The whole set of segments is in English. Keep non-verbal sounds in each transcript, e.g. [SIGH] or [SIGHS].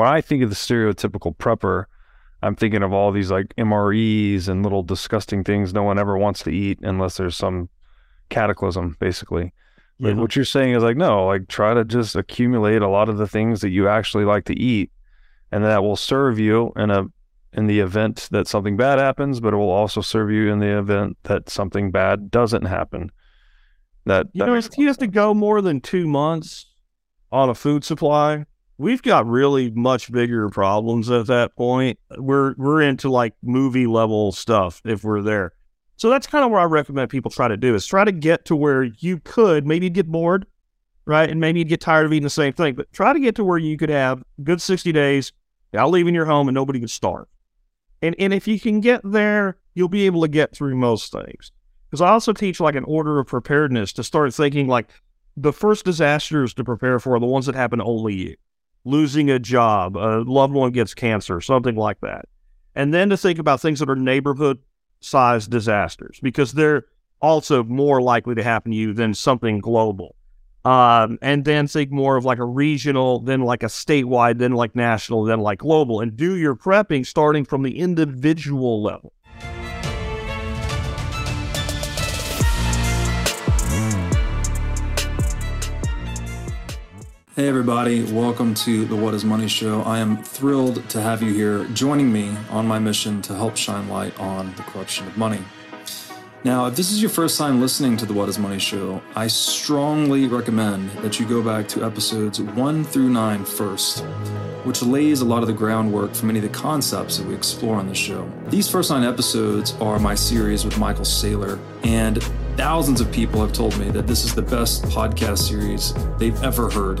when I think of the stereotypical prepper, I'm thinking of all these like MREs and little disgusting things no one ever wants to eat unless there's some cataclysm, basically. Yeah. what you're saying is like, no, like try to just accumulate a lot of the things that you actually like to eat, and that will serve you in a in the event that something bad happens, but it will also serve you in the event that something bad doesn't happen. That, You that know, if you have to go more than two months on a food supply, we've got really much bigger problems at that point. We're we're into like movie level stuff if we're there. So that's kind of where I recommend people try to do is try to get to where you could maybe get bored, right? And maybe you'd get tired of eating the same thing, but try to get to where you could have good 60 days without leaving your home and nobody could starve. And and if you can get there, you'll be able to get through most things. Because I also teach like an order of preparedness to start thinking like the first disasters to prepare for are the ones that happen only you. Losing a job, a loved one gets cancer, something like that. And then to think about things that are neighborhood sized disasters because they're also more likely to happen to you than something global. Um, and then think more of like a regional, then like a statewide, then like national, then like global, and do your prepping starting from the individual level. Hey, everybody, welcome to the What is Money Show. I am thrilled to have you here joining me on my mission to help shine light on the corruption of money. Now, if this is your first time listening to the What is Money Show, I strongly recommend that you go back to episodes one through nine first, which lays a lot of the groundwork for many of the concepts that we explore on the show. These first nine episodes are my series with Michael Saylor, and thousands of people have told me that this is the best podcast series they've ever heard,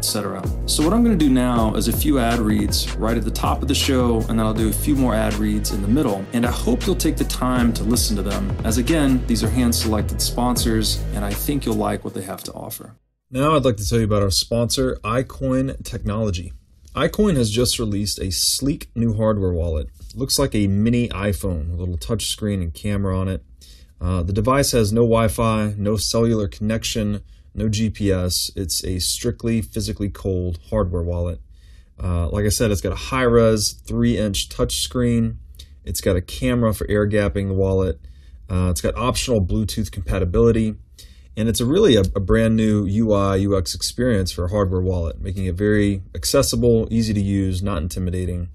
etc. So, what I'm going to do now is a few ad reads right at the top of the show, and then I'll do a few more ad reads in the middle. And I hope you'll take the time to listen to them, as again, these are hand selected sponsors, and I think you'll like what they have to offer. Now, I'd like to tell you about our sponsor, iCoin Technology. iCoin has just released a sleek new hardware wallet. looks like a mini iPhone, a little touchscreen and camera on it. Uh, the device has no Wi Fi, no cellular connection, no GPS. It's a strictly physically cold hardware wallet. Uh, like I said, it's got a high res 3 inch touchscreen. It's got a camera for air gapping the wallet. Uh, it's got optional Bluetooth compatibility. And it's a really a, a brand new UI UX experience for a hardware wallet, making it very accessible, easy to use, not intimidating.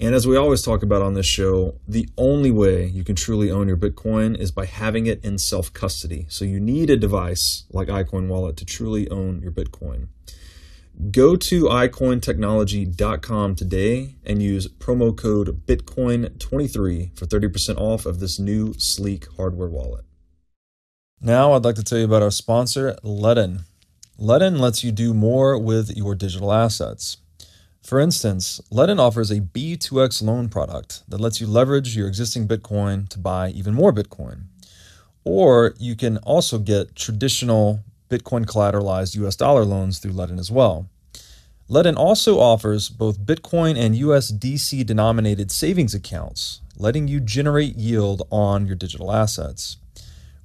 And as we always talk about on this show, the only way you can truly own your Bitcoin is by having it in self custody. So you need a device like iCoin Wallet to truly own your Bitcoin. Go to iCointechnology.com today and use promo code Bitcoin23 for 30% off of this new sleek hardware wallet. Now, I'd like to tell you about our sponsor, Ledn. Ledn lets you do more with your digital assets. For instance, Ledn offers a B2X loan product that lets you leverage your existing Bitcoin to buy even more Bitcoin. Or you can also get traditional Bitcoin collateralized US dollar loans through Ledn as well. Ledn also offers both Bitcoin and USDC denominated savings accounts, letting you generate yield on your digital assets.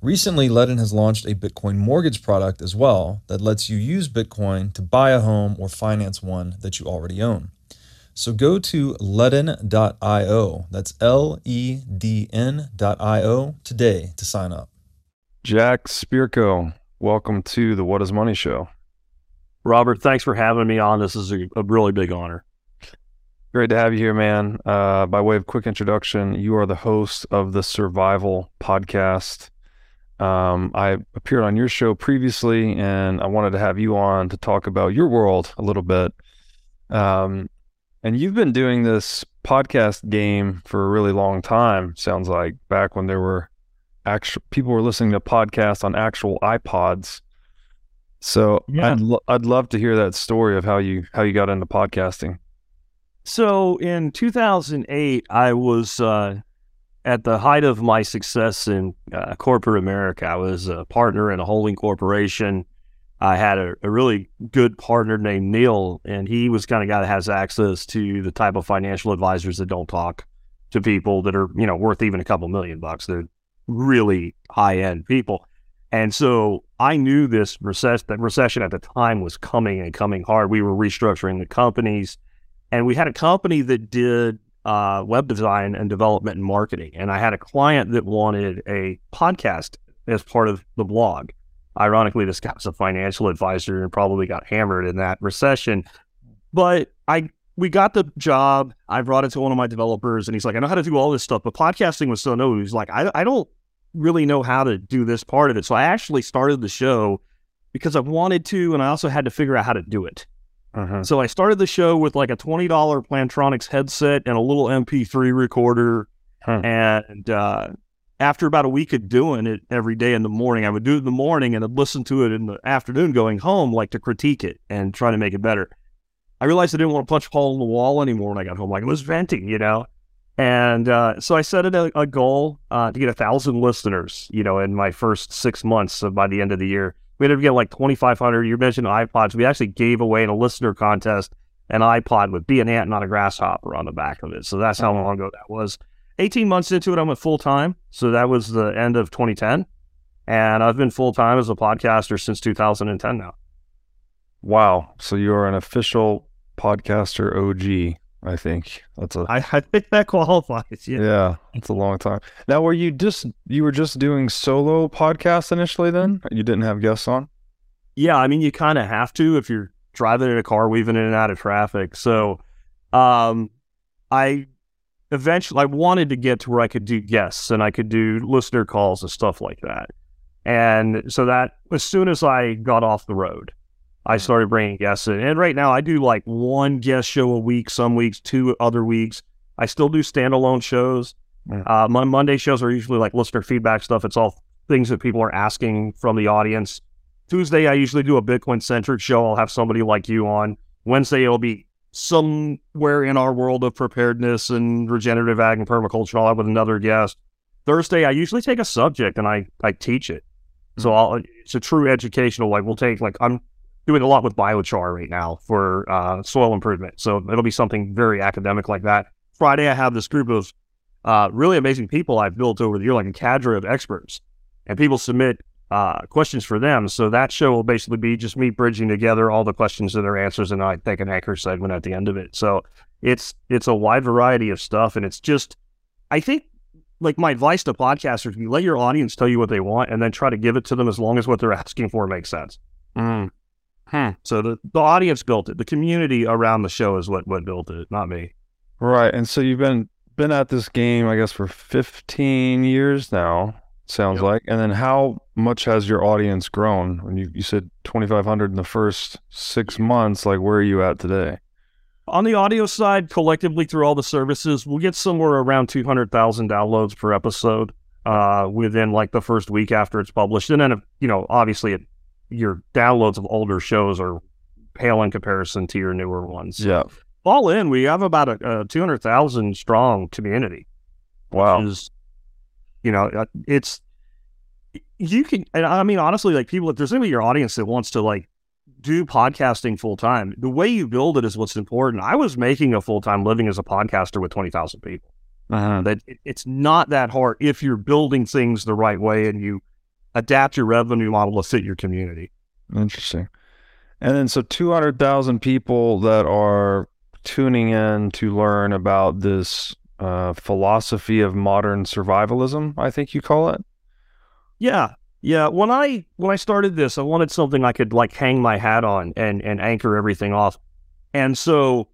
Recently, Ledn has launched a Bitcoin mortgage product as well that lets you use Bitcoin to buy a home or finance one that you already own. So go to ledn.io, that's L E D N.io today to sign up. Jack Spirko, welcome to the What is Money Show. Robert, thanks for having me on. This is a, a really big honor. Great to have you here, man. Uh, by way of quick introduction, you are the host of the Survival Podcast. Um, I appeared on your show previously, and I wanted to have you on to talk about your world a little bit. Um, And you've been doing this podcast game for a really long time. Sounds like back when there were actual people were listening to podcasts on actual iPods. So Yeah. I'd lo- I'd love to hear that story of how you how you got into podcasting. So in 2008, I was uh, at the height of my success in uh, corporate America. I was a partner in a holding corporation. I had a, a really good partner named Neil, and he was kind of guy that has access to the type of financial advisors that don't talk to people that are, you know, worth even a couple million bucks. They're really high end people. And so I knew this recession, that recession at the time was coming and coming hard. We were restructuring the companies and we had a company that did uh, web design and development and marketing. And I had a client that wanted a podcast as part of the blog. Ironically, this guy was a financial advisor and probably got hammered in that recession. But I we got the job. I brought it to one of my developers, and he's like, I know how to do all this stuff, but podcasting was so new. He's like, I, I don't really know how to do this part of it. So I actually started the show because I wanted to, and I also had to figure out how to do it. Uh-huh. So I started the show with like a twenty dollar Plantronics headset and a little MP3 recorder. Huh. And uh, after about a week of doing it every day in the morning, I would do it in the morning and I'd listen to it in the afternoon going home, like to critique it and try to make it better. I realized I didn't want to punch a hole in the wall anymore when I got home. Like it was venting, you know. And uh, so I set it a, a goal uh, to get a thousand listeners, you know, in my first six months of by the end of the year. We ended up getting like 2,500. You mentioned iPods. We actually gave away in a listener contest an iPod with Be an Ant, Not a Grasshopper on the back of it. So that's how long ago that was. 18 months into it, I went full time. So that was the end of 2010. And I've been full time as a podcaster since 2010 now. Wow. So you're an official podcaster OG, I think. That's a I, I think that qualifies. Yeah. yeah, it's a long time. Now were you just you were just doing solo podcasts initially then? You didn't have guests on? Yeah, I mean, you kind of have to if you're driving in a car, weaving in and out of traffic. So, um, I eventually I wanted to get to where I could do guests and I could do listener calls and stuff like that. And so that as soon as I got off the road, I started bringing guests in. And right now, I do like one guest show a week. Some weeks, two other weeks. I still do standalone shows. Mm. Uh, my Monday shows are usually like listener feedback stuff. It's all things that people are asking from the audience. Tuesday, I usually do a Bitcoin centric show. I'll have somebody like you on. Wednesday, it'll be somewhere in our world of preparedness and regenerative ag and permaculture. I'll have with another guest. Thursday, I usually take a subject and I, I teach it. So I'll, it's a true educational. Like we'll take like I'm doing a lot with biochar right now for uh, soil improvement. So it'll be something very academic like that. Friday, I have this group of uh, really amazing people I've built over the year, like a cadre of experts, and people submit uh, questions for them. So that show will basically be just me bridging together all the questions and their answers, and I take an anchor segment at the end of it. So it's it's a wide variety of stuff, and it's just I think like my advice to podcasters: you let your audience tell you what they want, and then try to give it to them as long as what they're [LAUGHS] asking for makes sense. Mm. So the, the audience built it. The community around the show is what, what built it, not me. Right. And so you've been been at this game, I guess, for 15 years now. Sounds Yep. like. And then how much has your audience grown? When you, you said 2,500 in the first six months, like where are you at today? On the audio side, collectively through all the services, we'll get somewhere around 200,000 downloads per episode uh, within like the first week after it's published. And then, you know, obviously it, your downloads of older shows are pale in comparison to your newer ones. Yeah. All in, we have about a, a 200,000 strong community. Wow. is, you know, uh, it's you can, and I mean, honestly, like people, if there's anybody in your audience that wants to like do podcasting full time, the way you build it is what's important. I was making a full time living as a podcaster with twenty thousand people. Uh-huh. That it, it's not that hard if you're building things the right way and you adapt your revenue model to fit your community. Interesting. And then so 200,000 people that are tuning in to learn about this uh, philosophy of modern survivalism, I think you call it. Yeah. Yeah. When I when I started this, I wanted something I could like hang my hat on and and anchor everything off. And so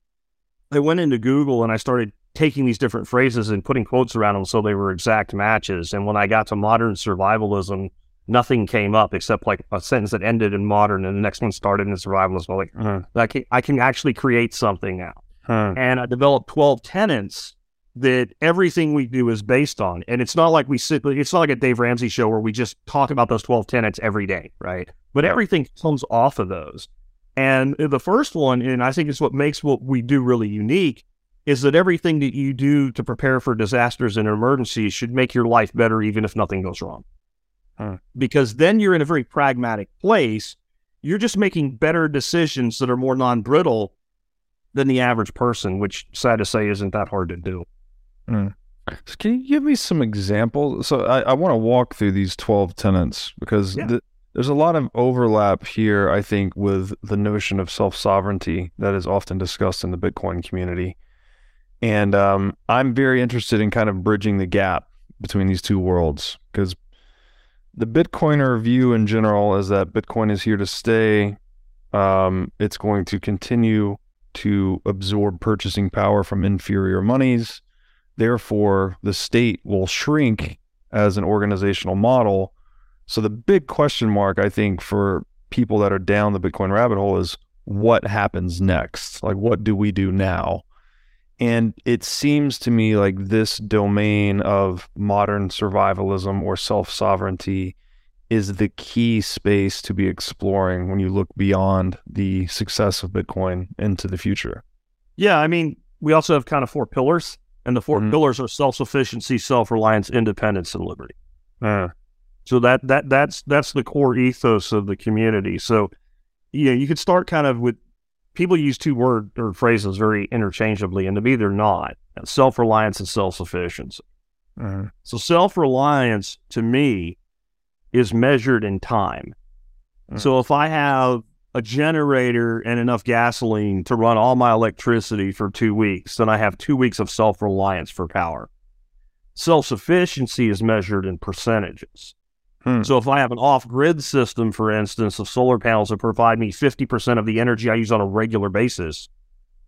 I went into Google and I started taking these different phrases and putting quotes around them so they were exact matches. And when I got to modern survivalism, nothing came up except like a sentence that ended in modern and the next one started in survivalism. I'm like, Uh, I can, I can actually create something now. Hmm. and I developed 12 tenants that everything we do is based on. And it's not like we sit, it's not like a Dave Ramsey show where we just talk about those 12 tenants every day, right? But everything comes off of those. And the first one, and I think it's what makes what we do really unique, is that everything that you do to prepare for disasters and emergencies should make your life better, even if nothing goes wrong. Hmm. Because then you're in a very pragmatic place. You're just making better decisions that are more non brittle than the average person, which sad to say isn't that hard to do. So can you give me some examples? So I, I want to walk through these 12 tenants because Yeah. the, there's a lot of overlap here, I think, with the notion of self sovereignty that is often discussed in the Bitcoin community. And um, I'm very interested in kind of bridging the gap between these two worlds because the Bitcoiner view in general is that Bitcoin is here to stay. Um, it's going to continue to absorb purchasing power from inferior monies. Therefore, the state will shrink as an organizational model. So, the big question mark, I think, for people that are down the Bitcoin rabbit hole is what happens next? Like, what do we do now? And it seems to me like this domain of modern survivalism or self sovereignty is the key space to be exploring when you look beyond the success of Bitcoin into the future. Yeah, I mean, we also have kind of four pillars, and the 4 Mhm. pillars are self sufficiency, self reliance, independence, and liberty. Uh, So that that that's that's the core ethos of the community. So yeah, you could start kind of with people use two word or phrases very interchangeably, and to me they're not. Self reliance and self sufficiency. uh, So self reliance to me is measured in time. Mm. So if I have a generator and enough gasoline to run all my electricity for two weeks, then I have two weeks of self reliance for power. Self sufficiency is measured in percentages. Hmm. So if I have an off grid system, for instance, of solar panels that provide me 50% of the energy I use on a regular basis,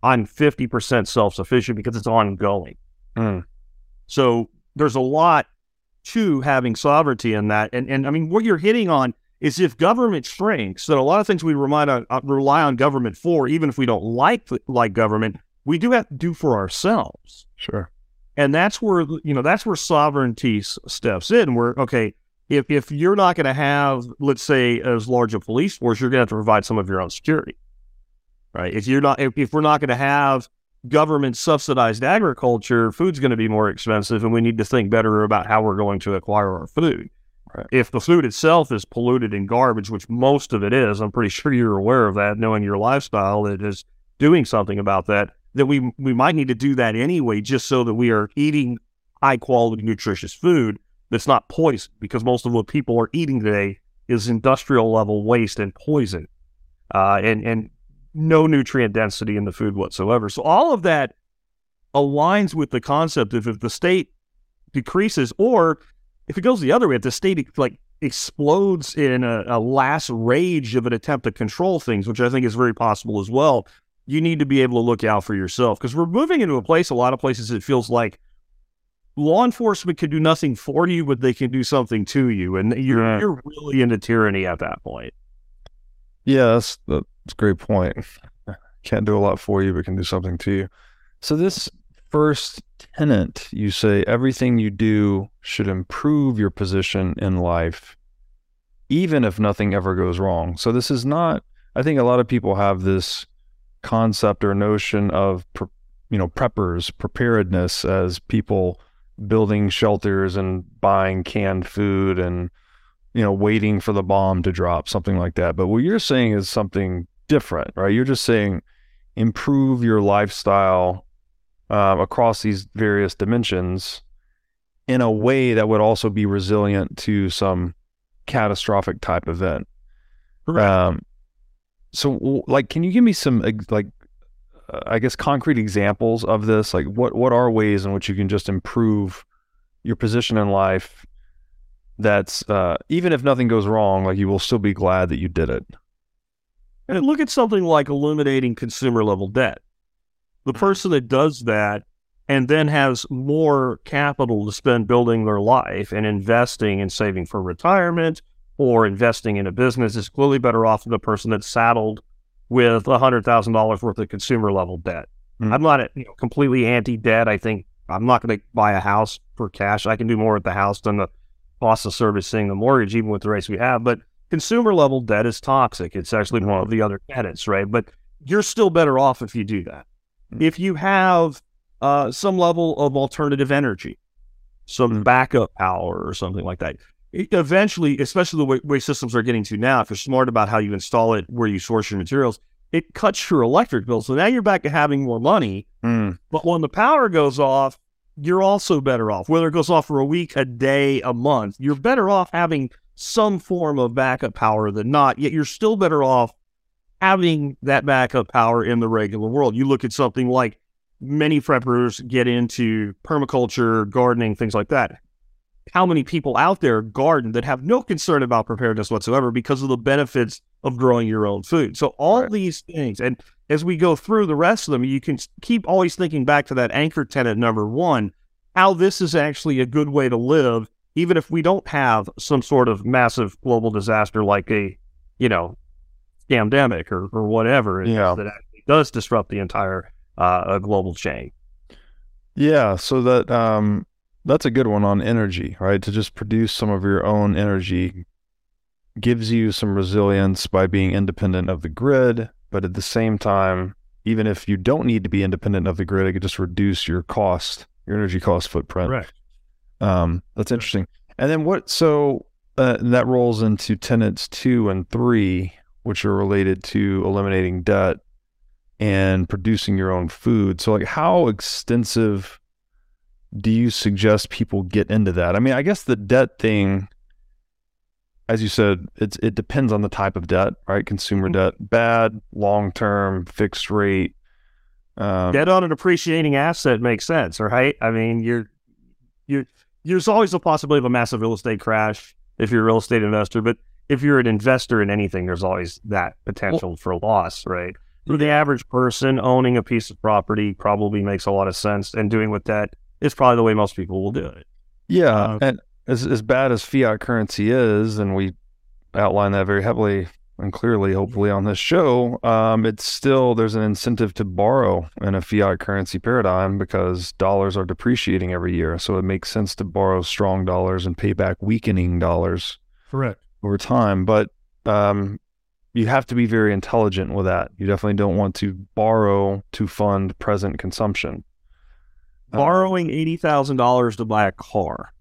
I'm 50% self sufficient because it's ongoing. Mm. So there's a lot to having sovereignty in that. And, and I mean, what you're hitting on is if government shrinks, then a lot of things we on, uh, rely on government for, even if we don't like like government, we do have to do for ourselves. sure. And that's where you know that's where sovereignty steps in. Where okay, if if you're not going to have, let's say, as large a police force, you're going to have to provide some of your own security, right? If you're not, if, if we're not going to have government subsidized agriculture, food's going to be more expensive, and we need to think better about how we're going to acquire our food. Right. If the food itself is polluted in garbage, which most of it is, I'm pretty sure you're aware of that, knowing your lifestyle, it is doing something about that. That we we might need to do that anyway, just so that we are eating high quality, nutritious food that's not poison, because most of what people are eating today is industrial level waste and poison, uh, and and no nutrient density in the food whatsoever. So all of that aligns with the concept of if the state decreases, or if it goes the other way, if the state like explodes in a, a last rage of an attempt to control things, which I think is very possible as well, you need to be able to look out for yourself because we're moving into a place. A lot of places it feels like law enforcement can do nothing for you, but they can do something to you, and you're Right. you're really into tyranny at that point. Yeah, that's that's a great point. [LAUGHS] Can't do a lot for you, but can do something to you. So this first tenant, you say everything you do should improve your position in life, even if nothing ever goes wrong. So this is not. I think a lot of people have this concept or notion of, pre- you know, preppers, preparedness as people building shelters and buying canned food and you know, waiting for the bomb to drop, something like that. But what you're saying is something different, right? You're just saying improve your lifestyle um, across these various dimensions in a way that would also be resilient to some catastrophic type event. Um, so, like, can you give me some, like, I guess, concrete examples of this? Like, what what are ways in which you can just improve your position in life that's uh, even if nothing goes wrong, like you will still be glad that you did it. And look at something like eliminating consumer level debt. The person that does that and then has more capital to spend building their life and investing and saving for retirement or investing in a business is clearly better off than the person that's saddled with $100,000 worth of consumer level debt. Mm. I'm not you know, completely anti debt. I think I'm not going to buy a house for cash. I can do more with the house than the cost of servicing the mortgage, even with the rates we have. But consumer level debt is toxic. It's actually one of the other tenants, right? But you're still better off if you do that. Mm. If you have uh, some level of alternative energy, some mm. backup power or something like that. Eventually, especially the way, way, systems are getting to now, if you're smart about how you install it, where you source your materials, it cuts your electric bill. So now you're back to having more money. Mm. But when the power goes off, you're also better off. Whether it goes off for a week, a day, a month, you're better off having some form of backup power than not. Yet you're still better off having that backup power in the regular world. You look at something like many preppers get into permaculture, gardening, things like that. How many people out there garden that have no concern about preparedness whatsoever because of the benefits of growing your own food? So, all right. these things, and as we go through the rest of them, you can keep always thinking back to that anchor tenant number one how this is actually a good way to live, even if we don't have some sort of massive global disaster like a, you know, scamdemic or, or whatever yeah. that actually does disrupt the entire uh, a global chain. Yeah, so that um, that's a good one on energy, right? To just produce some of your own energy gives you some resilience by being independent of the grid, but at the same time, even if you don't need to be independent of the grid, it could just reduce your cost, your energy cost footprint. Right. Um, that's interesting. And then what? So uh, that rolls into tenants two and three, which are related to eliminating debt and producing your own food. So, like, how extensive do you suggest people get into that? I mean, I guess the debt thing, as you said, it's it depends on the type of debt, right? Consumer mm-hmm. debt, bad, long term, fixed rate. Um, debt on an appreciating asset makes sense, right? I mean, you're you're there's always a possibility of a massive real estate crash if you're a real estate investor, but if you're an investor in anything, there's always that potential well, for loss, right? for the average person, owning a piece of property probably makes a lot of sense, and doing with that is probably the way most people will do it. Yeah, uh, and as as bad as fiat currency is, and we outline that very heavily and clearly, hopefully, on this show, um, it's still there's an incentive to borrow in a fiat currency paradigm because dollars are depreciating every year, so it makes sense to borrow strong dollars and pay back weakening dollars. Correct. Over time, but um, you have to be very intelligent with that. You definitely don't want to borrow to fund present consumption. Uh, Borrowing eighty thousand dollars to buy a car,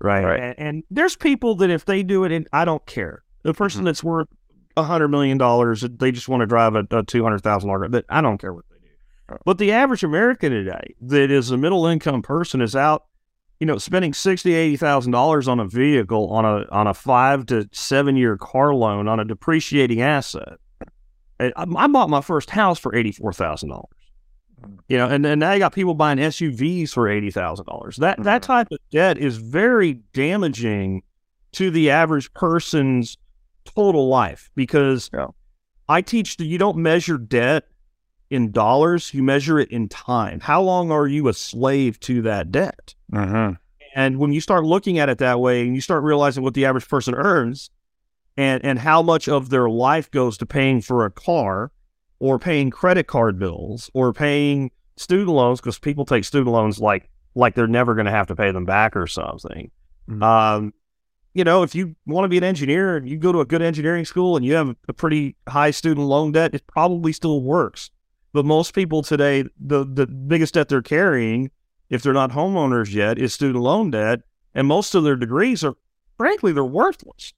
right? right. And, and, there's people that if they do it, and I don't care. The person mm-hmm. that's worth a hundred million dollars, they just want to drive a, a two hundred thousand dollar. But I don't care what they do. But the average American today, that is a middle income person, is out you know, spending sixty, eighty thousand dollars on a vehicle on a on a five to seven year car loan on a depreciating asset. I, I bought my first house for eighty four thousand dollars. You know, and, and now you got people buying SUVs for eighty thousand dollars. That that mm-hmm. type of debt is very damaging to the average person's total life because yeah. I teach that you don't measure debt in dollars, you measure it in time. How long are you a slave to that debt? Mm-hmm. And when you start looking at it that way and you start realizing what the average person earns and, and how much of their life goes to paying for a car or paying credit card bills or paying student loans, because people take student loans like like they're never going to have to pay them back or something. Mm-hmm. Um, you know, if you want to be an engineer and you go to a good engineering school and you have a pretty high student loan debt, it probably still works. But most people today, the the biggest debt they're carrying, if they're not homeowners yet, is student loan debt, and most of their degrees are, frankly, they're worthless.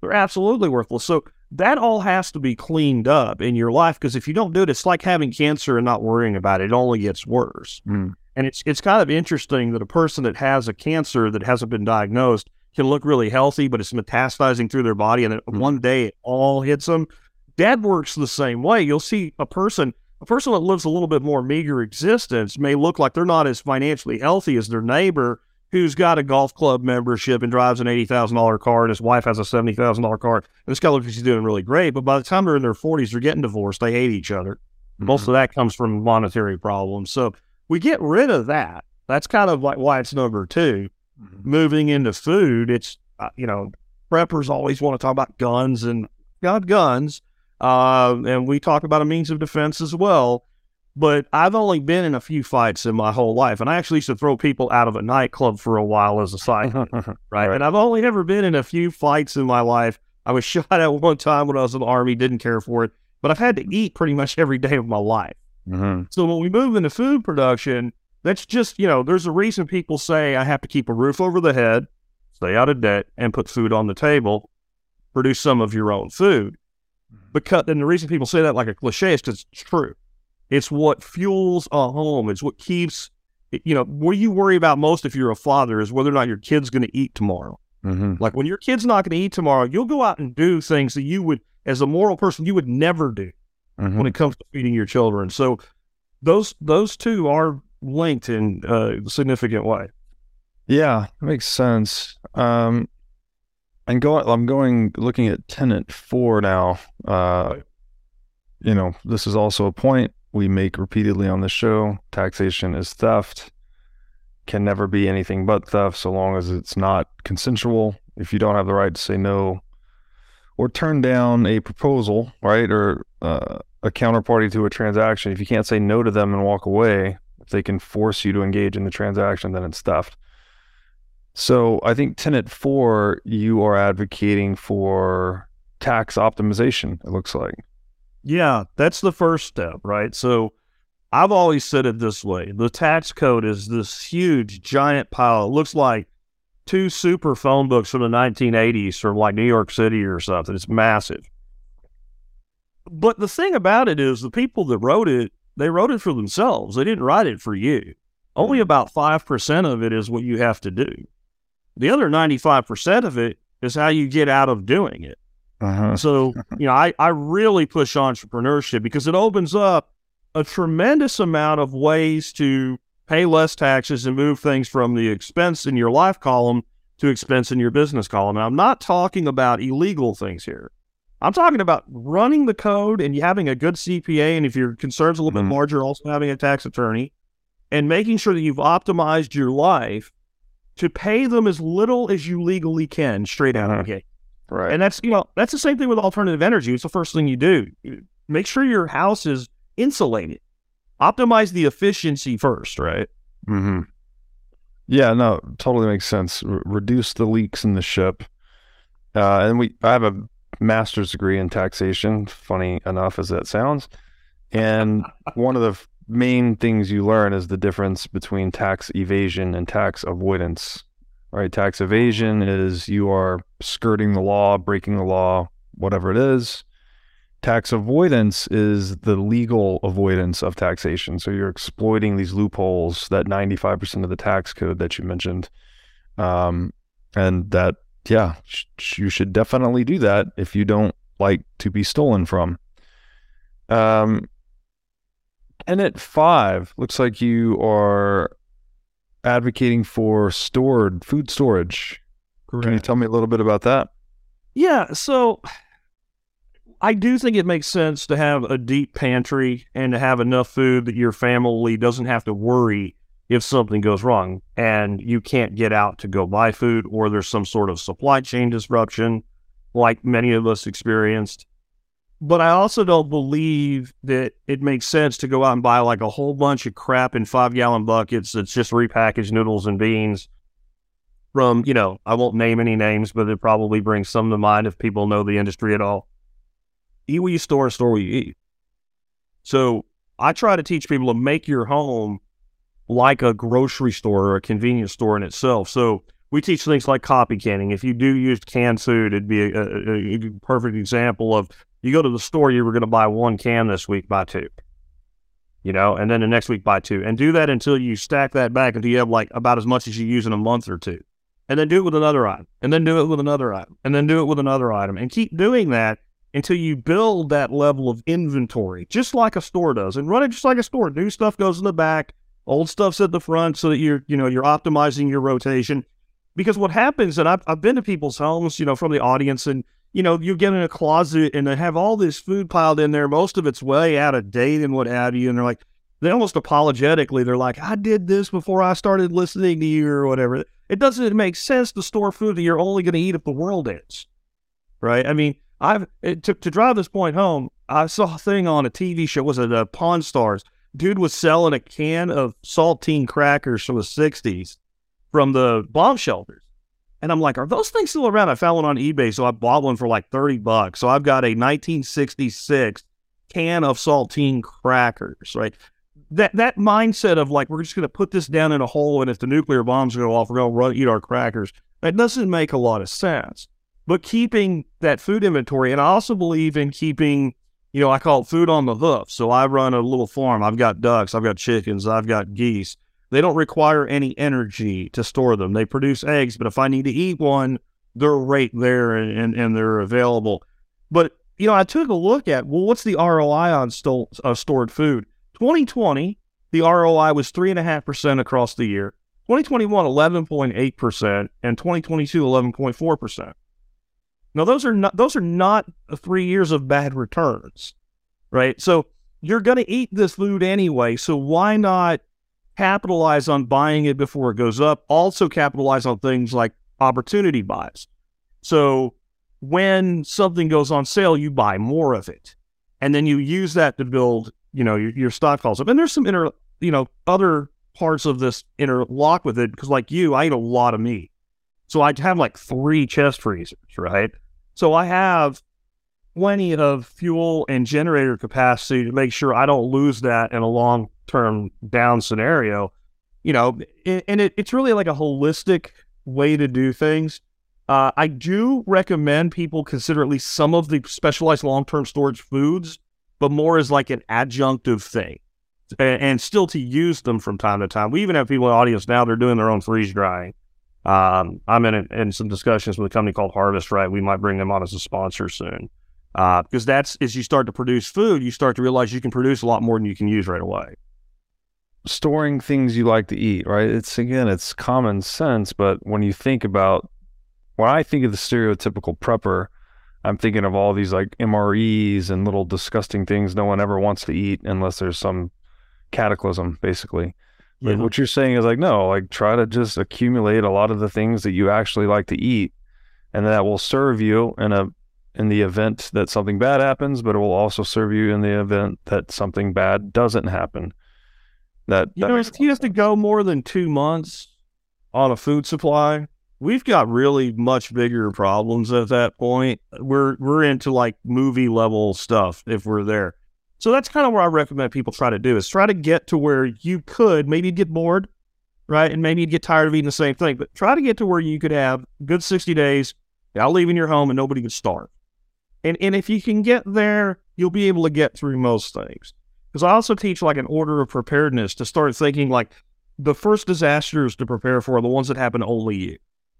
They're absolutely worthless. So that all has to be cleaned up in your life because if you don't do it, it's like having cancer and not worrying about it. It only gets worse. Mm. And it's it's kind of interesting that a person that has a cancer that hasn't been diagnosed can look really healthy, but it's metastasizing through their body, and mm. one day it all hits them. Dad works the same way. You'll see a person a person that lives a little bit more meager existence may look like they're not as financially healthy as their neighbor who's got a golf club membership and drives an $80,000 car and his wife has a $70,000 car. And this guy looks like he's doing really great. But by the time they're in their 40s, they're getting divorced. They hate each other. Mm-hmm. Most of that comes from monetary problems. So we get rid of that. That's kind of like why it's number 2 mm-hmm. Moving into food, it's, uh, you know, preppers always want to talk about guns and got guns uh, and we talk about a means of defense as well. But I've only been in a few fights in my whole life. And I actually used to throw people out of a nightclub for a while as a side, [LAUGHS] right? right? And I've only ever been in a few fights in my life. I was [LAUGHS] shot at one time when I was in the army, didn't care for it, but I've had to eat pretty much every day of my life. Mm-hmm. So when we move into food production, that's just, you know, there's a reason people say I have to keep a roof over the head, stay out of debt, and put food on the table, produce some of your own food. Mm-hmm. Because, and the reason people say that like a cliche is because it's true. It's what fuels a home. It's what keeps, you know, what you worry about most if you're a father is whether or not your kid's going to eat tomorrow. Mm-hmm. Like when your kid's not going to eat tomorrow, you'll go out and do things that you would, as a moral person, you would never do mm-hmm. when it comes to feeding your children. So those those two are linked in a significant way. Yeah, makes sense. Um, and going, I'm going looking at tenant four now. Uh, you know, this is also a point we make repeatedly on the show. Taxation is theft, can never be anything but theft so long as it's not consensual. If you don't have the right to say no or turn down a proposal, right, or uh, a counterparty to a transaction, if you can't say no to them and walk away, if they can force you to engage in the transaction, then it's theft. So I think tenant four, you are advocating for tax optimization, it looks like. Yeah, that's the first step, right? So I've always said it this way the tax code is this huge, giant pile. It looks like two super phone books from the 1980s from like New York City or something. It's massive. But the thing about it is, the people that wrote it, they wrote it for themselves. They didn't write it for you. Only about 5% of it is what you have to do. The other 95% of it is how you get out of doing it. Uh-huh. So, [LAUGHS] you know, I, I really push entrepreneurship because it opens up a tremendous amount of ways to pay less taxes and move things from the expense in your life column to expense in your business column. And I'm not talking about illegal things here. I'm talking about running the code and having a good CPA. And if your concern's a little mm-hmm. bit larger, also having a tax attorney and making sure that you've optimized your life to pay them as little as you legally can straight out of the uh-huh. gate. Right. And that's, you know, that's the same thing with alternative energy. It's the first thing you do. Make sure your house is insulated. Optimize the efficiency first, right? Mm-hmm. Yeah, no, totally makes sense. R- reduce the leaks in the ship. Uh, and we, I have a master's degree in taxation, funny enough as that sounds. And one of the f- main things you learn is the difference between tax evasion and tax avoidance right? Tax evasion is you are skirting the law, breaking the law, whatever it is. Tax avoidance is the legal avoidance of taxation. So you're exploiting these loopholes, that 95% of the tax code that you mentioned. Um, and that, yeah, sh- you should definitely do that if you don't like to be stolen from. Um, and at five looks like you are advocating for stored food storage. Correct. Can you tell me a little bit about that? Yeah, so I do think it makes sense to have a deep pantry and to have enough food that your family doesn't have to worry if something goes wrong and you can't get out to go buy food or there's some sort of supply chain disruption like many of us experienced. But I also don't believe that it makes sense to go out and buy like a whole bunch of crap in five gallon buckets that's just repackaged noodles and beans from, you know, I won't name any names, but it probably brings some to mind if people know the industry at all. Eat what you store, store what you eat. So I try to teach people to make your home like a grocery store or a convenience store in itself. So we teach things like copy canning. If you do use canned food, it'd be a, a, a perfect example of you go to the store, you were going to buy one can this week, buy two. You know, and then the next week buy two. And do that until you stack that back until you have like about as much as you use in a month or two. And then do it with another item. And then do it with another item. And then do it with another item. And keep doing that until you build that level of inventory, just like a store does. And run it just like a store. New stuff goes in the back, old stuff's at the front so that you're, you know, you're optimizing your rotation. Because what happens, and I've, I've been to people's homes, you know, from the audience, and you know, you get in a closet and they have all this food piled in there. Most of it's way out of date and what have you. And they're like, they almost apologetically, they're like, I did this before I started listening to you or whatever. It doesn't make sense to store food that you're only going to eat if the world ends. Right. I mean, I've, to, to drive this point home, I saw a thing on a TV show, was it uh, Pawn Stars? dude was selling a can of saltine crackers from the 60s from the bomb shelters. And I'm like, are those things still around? I found one on eBay, so I bought one for like 30 bucks. So I've got a 1966 can of saltine crackers, right? That that mindset of like we're just going to put this down in a hole, and if the nuclear bombs go off, we're going to run eat our crackers. That doesn't make a lot of sense. But keeping that food inventory, and I also believe in keeping, you know, I call it food on the hoof. So I run a little farm. I've got ducks, I've got chickens, I've got geese. They don't require any energy to store them. They produce eggs, but if I need to eat one, they're right there and, and, they're available. But, you know, I took a look at, well, what's the ROI on sto- uh, stored food? 2020, the ROI was 3.5% across the year. 2021, 11.8%, and 2022, 11.4%. Now, those are not those are not three years of bad returns, right? So you're going to eat this food anyway. So why not capitalize on buying it before it goes up? Also capitalize on things like opportunity buys. So when something goes on sale, you buy more of it, and then you use that to build, you know, your, your stock calls up. And there's some inner, you know, other parts of this interlock with it because, like you, I eat a lot of meat. So I have like three chest freezers, right? So I have plenty of fuel and generator capacity to make sure I don't lose that in a long term down scenario. You know, and it, it's really like a holistic way to do things. Uh, I do recommend people consider at least some of the specialized long term storage foods, but more as like an adjunctive thing and, and, still to use them from time to time. We even have people in the audience now, they're doing their own freeze drying. Um, I'm in, in some discussions with a company called Harvest Right. We might bring them on as a sponsor soon. Uh, because that's as you start to produce food, you start to realize you can produce a lot more than you can use right away. Storing things you like to eat, right? It's again, it's common sense, but when you think about when I think of the stereotypical prepper, I'm thinking of all these like MREs and little disgusting things no one ever wants to eat unless there's some cataclysm, basically. But what you're saying is like, no, like try to just accumulate a lot of the things that you actually like to eat, and that will serve you in a in the event that something bad happens, but it will also serve you in the event that something bad doesn't happen. That you that know, if you have to go more than two months on a food supply, we've got really much bigger problems at that point. We're we're into like movie level stuff if we're there. So that's kind of where I recommend people try to do is try to get to where you could maybe get bored, right? And maybe you'd get tired of eating the same thing, but try to get to where you could have good 60 days without leaving your home and nobody could starve. And, and if you can get there, you'll be able to get through most things. Because I also teach like an order of preparedness to start thinking like the first disasters to prepare for are the ones that happen only you.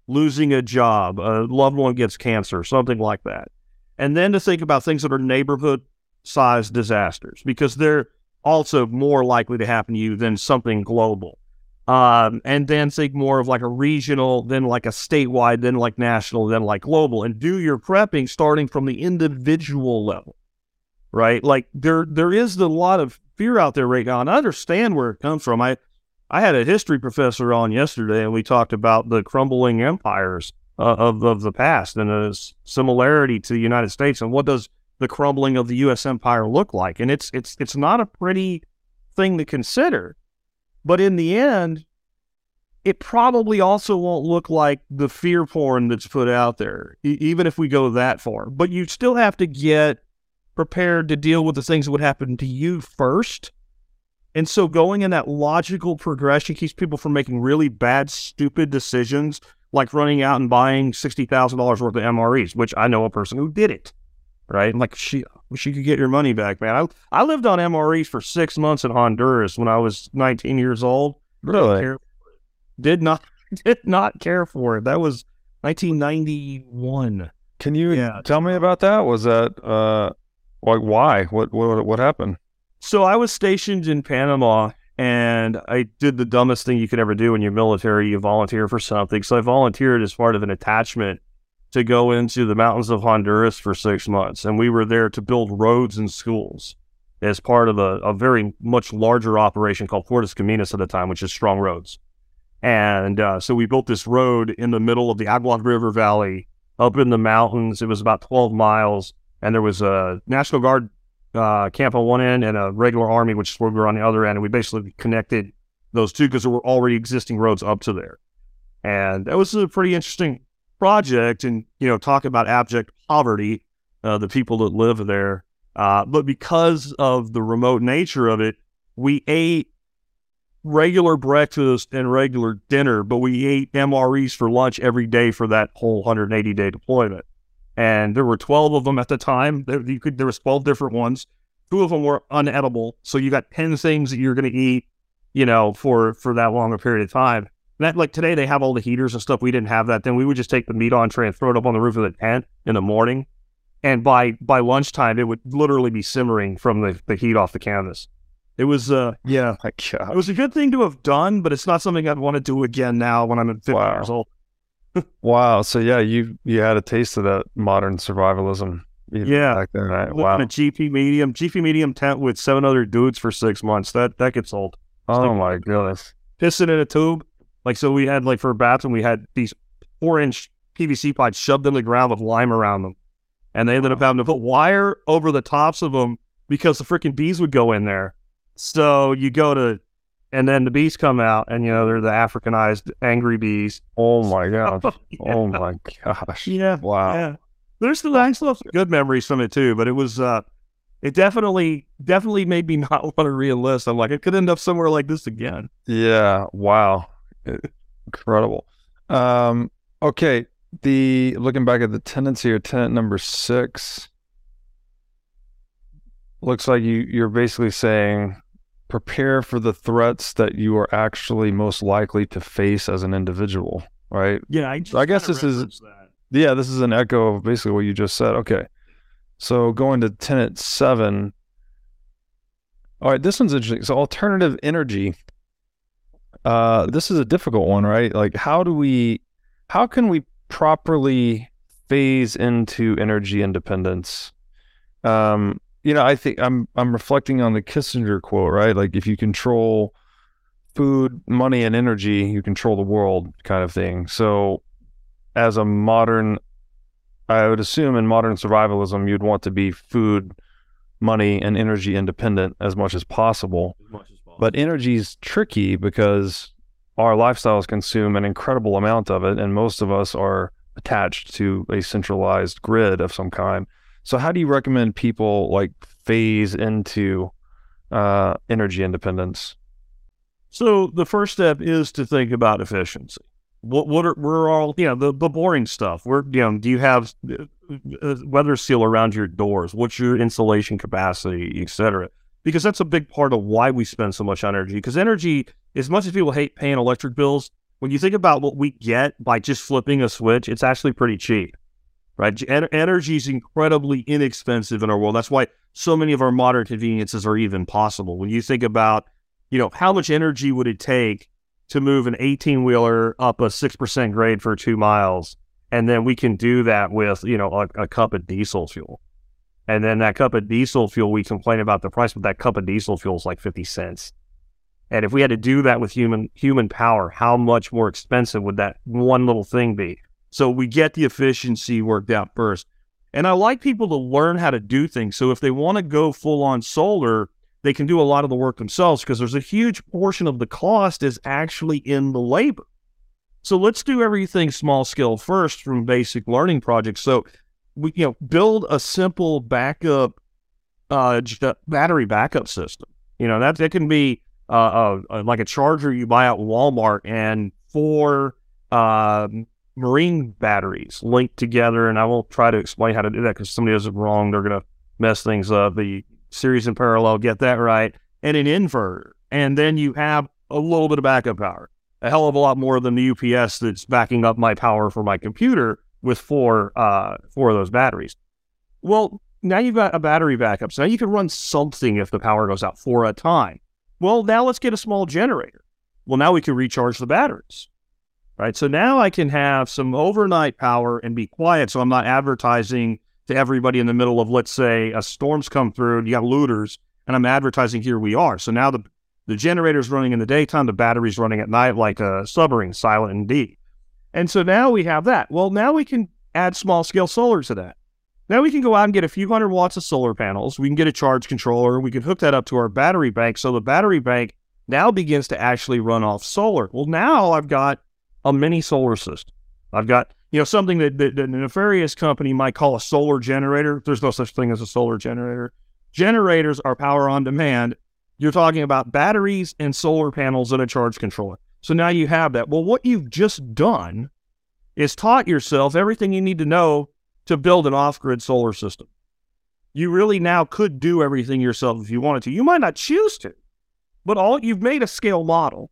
Losing a job, a loved one gets cancer, something like that. And then to think about things that are neighborhood sized disasters because they're also more likely to happen to you than something global. Um, and then think more of like a regional, then like a statewide, then like national, then like global, and do your prepping starting from the individual level, right? Like there, there is a lot of fear out there right now, and I understand where it comes from. I, I had a history professor on yesterday, and we talked about the crumbling empires uh, of of the past and the similarity to the United States, and what does the crumbling of the U.S. empire look like? And it's it's it's not a pretty thing to consider. But in the end, it probably also won't look like the fear porn that's put out there, e- even if we go that far. But you still have to get prepared to deal with the things that would happen to you first. And so going in that logical progression keeps people from making really bad, stupid decisions, like running out and buying $60,000 worth of MREs, which I know a person who did it right? I'm like, she, wish you could get your money back, man. I, I lived on MREs for six months in Honduras when I was 19 years old. Really? Did not, [LAUGHS] did not care for it. That was 1991. Can you yeah. tell me about that? Was that, uh, like, why? What, what, what happened? So I was stationed in Panama and I did the dumbest thing you could ever do when you're military. You volunteer for something. So I volunteered as part of an attachment to go into the mountains of Honduras for six months. And we were there to build roads and schools as part of a, a very much larger operation called Fuertes Caminos at the time, which is Strong Roads. And uh, so we built this road in the middle of the Agua River Valley up in the mountains. It was about 12 miles. And there was a National Guard uh, camp on one end and a regular army, which is where we were on the other end. And we basically connected those two because there were already existing roads up to there. And that was a pretty interesting project. And, you know, talk about abject poverty, uh, the people that live there. Uh, but because of the remote nature of it, we ate regular breakfast and regular dinner, but we ate MREs for lunch every day for that whole 180 day deployment. And there were 12 of them at the time. There, you could, there was 12 different ones. Two of them were unedible. So you got 10 things that you're going to eat, you know, for, for that long a period of time. That like today they have all the heaters and stuff. We didn't have that. Then we would just take the meat entree and throw it up on the roof of the tent in the morning. And by by lunchtime, it would literally be simmering from the, the heat off the canvas. It was uh yeah, it was a good thing to have done, but it's not something I'd want to do again now when I'm 50 Wow. years old. Wow. So yeah, you you had a taste of that modern survivalism. Yeah. Back then, right? Wow. a GP medium, GP medium tent with seven other dudes for six months. That that gets old. Oh my goodness. Pissing in a tube. Like so we had like for a bathroom, we had these four inch PVC pipes shoved in the ground with lime around them. And they ended up having to put wire over the tops of them because the freaking bees would go in there. So you go to and then the bees come out and you know they're the Africanized angry bees. Oh my God. [LAUGHS] yeah. Oh my gosh. Yeah. Wow. Yeah. There's the I still have some good memories from it too, but it was uh it definitely definitely made me [LAUGHS] not want to re-enlist. I'm like, it could end up somewhere like this again. Yeah. Wow. Incredible. Um, okay. The looking back at the tendency here, tenet number six, looks like you you're basically saying prepare for the threats that you are actually most likely to face as an individual, right? Yeah, I, just I guess this is- that. Yeah, this is an echo of basically what you just said. Okay. So going to tenet seven. All right, this one's interesting. So alternative energy. Uh this is a difficult one, right? Like how do we how can we properly phase into energy independence? Um, you know, I think I'm I'm reflecting on the Kissinger quote, right? Like if you control food, money, and energy, you control the world kind of thing. So as a modern I would assume in modern survivalism you'd want to be food, money, and energy independent as much as possible. As much as possible. But energy is tricky because our lifestyles consume an incredible amount of it, and most of us are attached to a centralized grid of some kind. So, how do you recommend people like phase into uh, energy independence? So the first step is to think about efficiency. What what are we're all you know the the boring stuff. We're you know do you have uh, uh, weather seal around your doors? What's your insulation capacity, et cetera? Because that's a big part of why we spend so much energy. Because energy, as much as people hate paying electric bills, when you think about what we get by just flipping a switch, it's actually pretty cheap, right? En- energy is incredibly inexpensive in our world. That's why so many of our modern conveniences are even possible. When you think about you know, how much energy would it take to move an 18 wheeler up a 6% grade for two miles? And then we can do that with, you know, a, a cup of diesel fuel. And then that cup of diesel fuel, we complain about the price, but that cup of diesel fuel is like 50 cents. And if we had to do that with human human power, how much more expensive would that one little thing be? So we get the efficiency worked out first. And I like people to learn how to do things. So if they want to go full on solar, they can do a lot of the work themselves because there's a huge portion of the cost is actually in the labor. So let's do everything small scale first from basic learning projects. So we you know build a simple backup uh, battery backup system. You know that that can be uh, uh, like a charger you buy at Walmart and four uh, marine batteries linked together. And I won't try to explain how to do that because somebody does it wrong, they're gonna mess things up. The series in parallel, get that right, and an inverter. And then you have a little bit of backup power, a hell of a lot more than the UPS that's backing up my power for my computer with four uh, four of those batteries. Well, now you've got a battery backup. So now you can run something if the power goes out for a time. Well, now let's get a small generator. Well, now we can recharge the batteries. Right. So now I can have some overnight power and be quiet. So I'm not advertising to everybody in the middle of, let's say, a storm's come through and you got looters, and I'm advertising here we are. So now the the generator's running in the daytime, the battery's running at night like a submarine, silent indeed. And so now we have that. Well, now we can add small scale solar to that. Now we can go out and get a few hundred watts of solar panels. We can get a charge controller. We can hook that up to our battery bank. So the battery bank now begins to actually run off solar. Well, now I've got a mini solar system. I've got, you know, something that, that, that a nefarious company might call a solar generator. There's no such thing as a solar generator. Generators are power on demand. You're talking about batteries and solar panels and a charge controller. So now you have that. Well, what you've just done is taught yourself everything you need to know to build an off grid solar system. You really now could do everything yourself if you wanted to. You might not choose to, but all you've made a scale model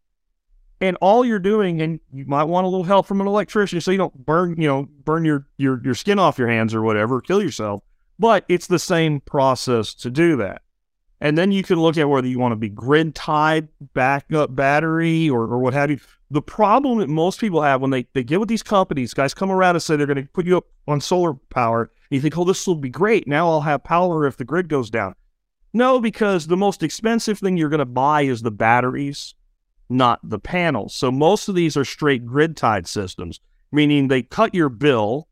and all you're doing, and you might want a little help from an electrician so you don't burn, you know, burn your, your, your skin off your hands or whatever, kill yourself. But it's the same process to do that. And then you can look at whether you want to be grid tied backup battery or, or what have you. The problem that most people have when they, they get with these companies, guys come around and say they're going to put you up on solar power. You think, oh, this will be great. Now I'll have power if the grid goes down. No, because the most expensive thing you're going to buy is the batteries, not the panels. So most of these are straight grid tied systems, meaning they cut your bill.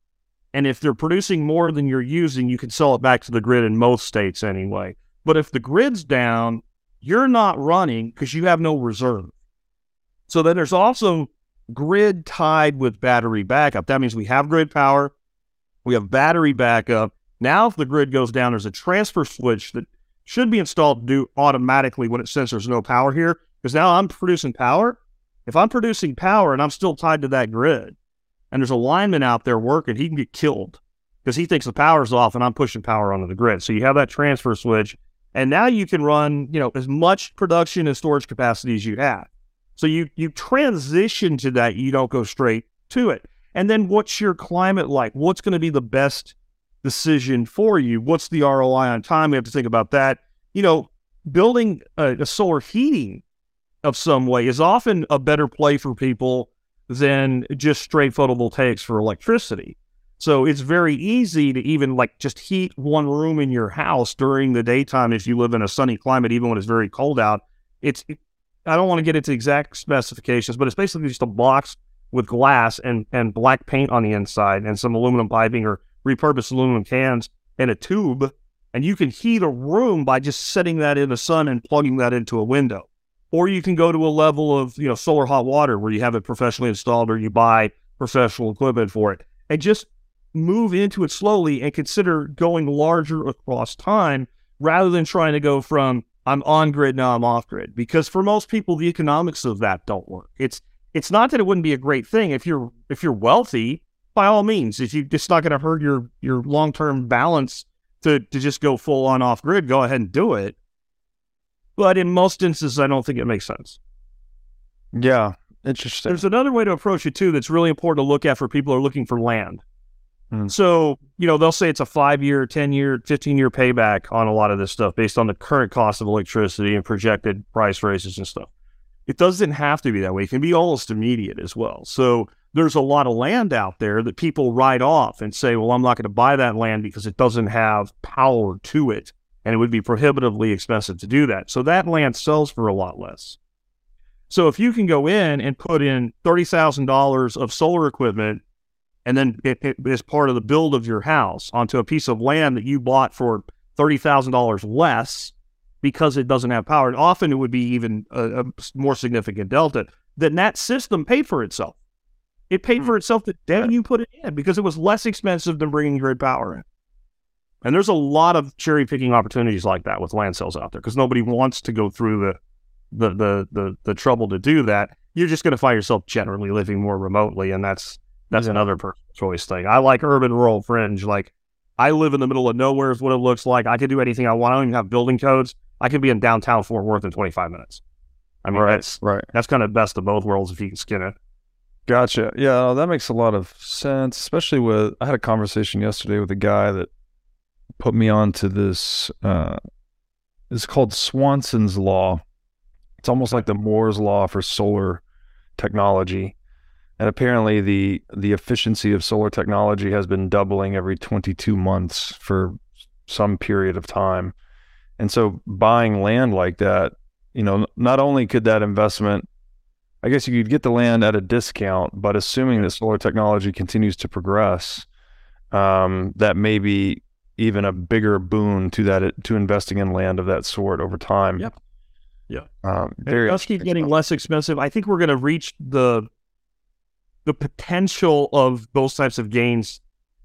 And if they're producing more than you're using, you can sell it back to the grid in most states anyway. But if the grid's down, you're not running because you have no reserve. So then there's also grid tied with battery backup. That means we have grid power, we have battery backup. Now, if the grid goes down, there's a transfer switch that should be installed to do automatically when it says there's no power here. Because now I'm producing power. If I'm producing power and I'm still tied to that grid, and there's a lineman out there working, he can get killed because he thinks the power's off and I'm pushing power onto the grid. So you have that transfer switch and now you can run, you know, as much production and storage capacity as you have. So you you transition to that, you don't go straight to it. And then what's your climate like? What's going to be the best decision for you? What's the ROI on time? We have to think about that. You know, building a, a solar heating of some way is often a better play for people than just straight photovoltaics for electricity. So it's very easy to even like just heat one room in your house during the daytime if you live in a sunny climate, even when it's very cold out. It's I don't want to get into exact specifications, but it's basically just a box with glass and and black paint on the inside and some aluminum piping or repurposed aluminum cans and a tube, and you can heat a room by just setting that in the sun and plugging that into a window. Or you can go to a level of you know solar hot water where you have it professionally installed or you buy professional equipment for it. And just move into it slowly and consider going larger across time rather than trying to go from I'm on grid now I'm off grid because for most people the economics of that don't work. It's it's not that it wouldn't be a great thing if you're if you're wealthy by all means if you it's not going to hurt your your long-term balance to to just go full on off grid go ahead and do it. But in most instances I don't think it makes sense. Yeah, interesting. There's another way to approach it too that's really important to look at for people who are looking for land. Mm. So, you know, they'll say it's a five year, 10 year, 15 year payback on a lot of this stuff based on the current cost of electricity and projected price raises and stuff. It doesn't have to be that way. It can be almost immediate as well. So, there's a lot of land out there that people write off and say, well, I'm not going to buy that land because it doesn't have power to it. And it would be prohibitively expensive to do that. So, that land sells for a lot less. So, if you can go in and put in $30,000 of solar equipment and then it, part of the build of your house onto a piece of land that you bought for thirty thousand dollars less because it doesn't have power. And often it would be even a, a, more significant delta. Then that system paid for itself. It paid for hmm. itself the day you put it in because it was less expensive than bringing grid power in. And there's a lot of cherry picking opportunities like that with land sales out there because nobody wants to go through the the the the, the trouble to do that. You're just going to find yourself generally living more remotely, and that's that's yeah. another personal choice thing. I like urban rural fringe. Like I live in the middle of nowhere is what it looks like. I can do anything I want. I don't even have building codes. I could be in downtown Fort Worth in 25 minutes. I mean, right, that's right. That's kind of best of both worlds if you can skin it. Gotcha. Yeah, that makes a lot of sense. Especially with I had a conversation yesterday with a guy that put me on to this. Uh, it's called Swanson's law. It's almost like the Moore's law for solar technology and apparently the the efficiency of solar technology has been doubling every 22 months for some period of time. And so buying land like that, you know, not only could that investment I guess you could get the land at a discount, but assuming that solar technology continues to progress, um, that maybe even a bigger boon to that to investing in land of that sort over time. Yep. Yeah. Um, very it does keep getting less expensive. I think we're going to reach the the potential of those types of gains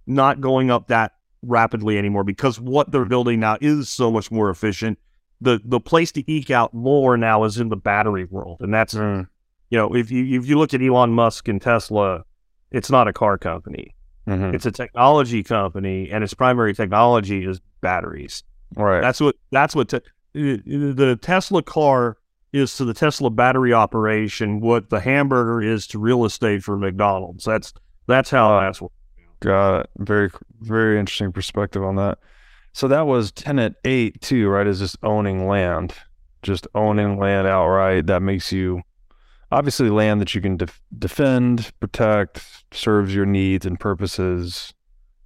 not going up that rapidly anymore because what they're building now is so much more efficient. The the place to eke out more now is in the battery world, and that's mm. you know if you if you look at Elon Musk and Tesla, it's not a car company. Mm-hmm. It's a technology company, and its primary technology is batteries. Right. That's what. That's what. Te- the Tesla car is to the Tesla battery operation what the hamburger is to real estate for McDonald's. That's that's how that's what. Got it. Very very interesting perspective on that. So that was tenet eight too, right? Is just owning land, just owning land outright. That makes you obviously land that you can def- defend, protect, serves your needs and purposes,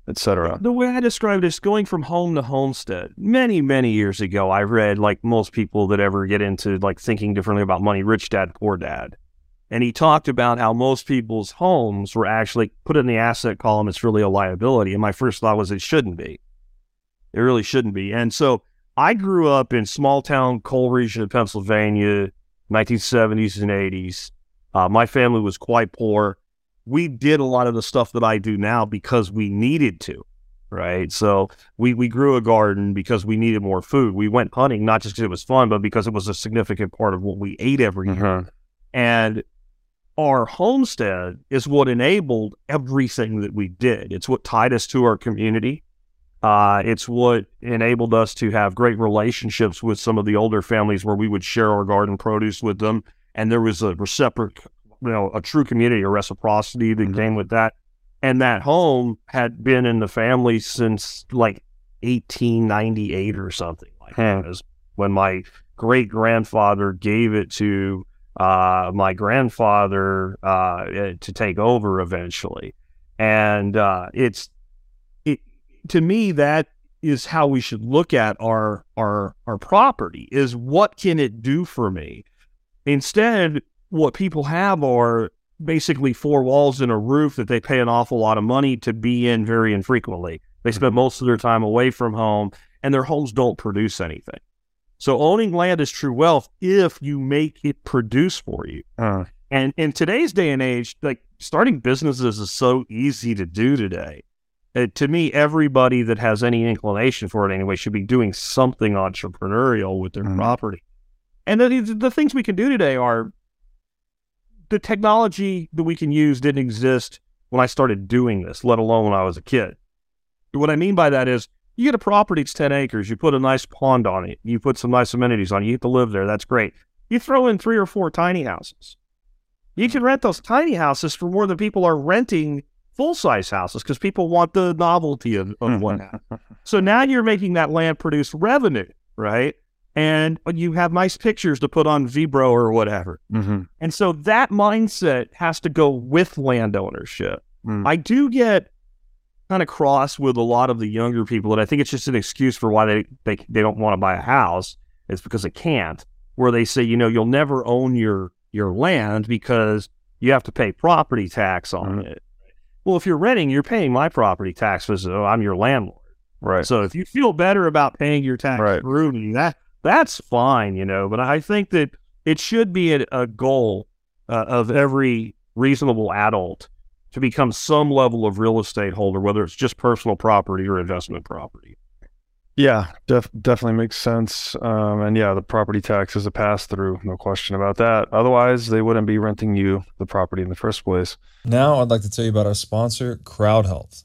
etc. The way I described it is going from home to homestead. Many, many years ago, I read, like most people that ever get into like thinking differently about money, Rich Dad, Poor Dad. And he talked about how most people's homes were actually put in the asset column. It's really a liability. And my first thought was it shouldn't be. It really shouldn't be. And so I grew up in small town coal region of Pennsylvania 1970s and 80s. Uh, my family was quite poor. We did a lot of the stuff that I do now because we needed to, right? So we we grew a garden because we needed more food. We went hunting not just because it was fun, but because it was a significant part of what we ate every year. Mm-hmm. And our homestead is what enabled everything that we did. It's what tied us to our community. Uh, it's what enabled us to have great relationships with some of the older families where we would share our garden produce with them. And there was a reciproc, you know, a true community, a reciprocity that mm-hmm. came with that. And that home had been in the family since like 1898 or something like hmm. that, is when my great grandfather gave it to uh, my grandfather uh, to take over eventually. And uh, it's to me, that is how we should look at our our our property is what can it do for me? Instead what people have are basically four walls and a roof that they pay an awful lot of money to be in very infrequently. They spend mm-hmm. most of their time away from home and their homes don't produce anything. So owning land is true wealth if you make it produce for you. Uh. and in today's day and age like starting businesses is so easy to do today uh, to me, everybody that has any inclination for it anyway should be doing something entrepreneurial with their mm. property. And the, the things we can do today are the technology that we can use didn't exist when I started doing this, let alone when I was a kid. What I mean by that is you get a property, it's 10 acres, you put a nice pond on it, you put some nice amenities on it, you get to live there, that's great. You throw in three or four tiny houses. You can rent those tiny houses for more than people are renting full size houses because people want the novelty of, of one house. So now you're making that land produce revenue, right? And you have nice pictures to put on Vrbo or whatever. Mm-hmm. And so that mindset has to go with land ownership. Mm. I do get kind of cross with a lot of the younger people, and I think it's just an excuse for why they, they, they don't want to buy a house. It's because they can't, where they say, you know, you'll never own your your land because you have to pay property tax on mm. it. Well, if you're renting, you're paying my property taxes. So I'm your landlord. Right. So if you feel better about paying your tax right. through me, that that's fine, you know. But I think that it should be a, a goal uh, of every reasonable adult to become some level of real estate holder, whether it's just personal property or investment property. Yeah, def- definitely makes sense. Um, and yeah, the property tax is a pass through, no question about that. Otherwise, they wouldn't be renting you the property in the first place. Now, I'd like to tell you about our sponsor, CrowdHealth.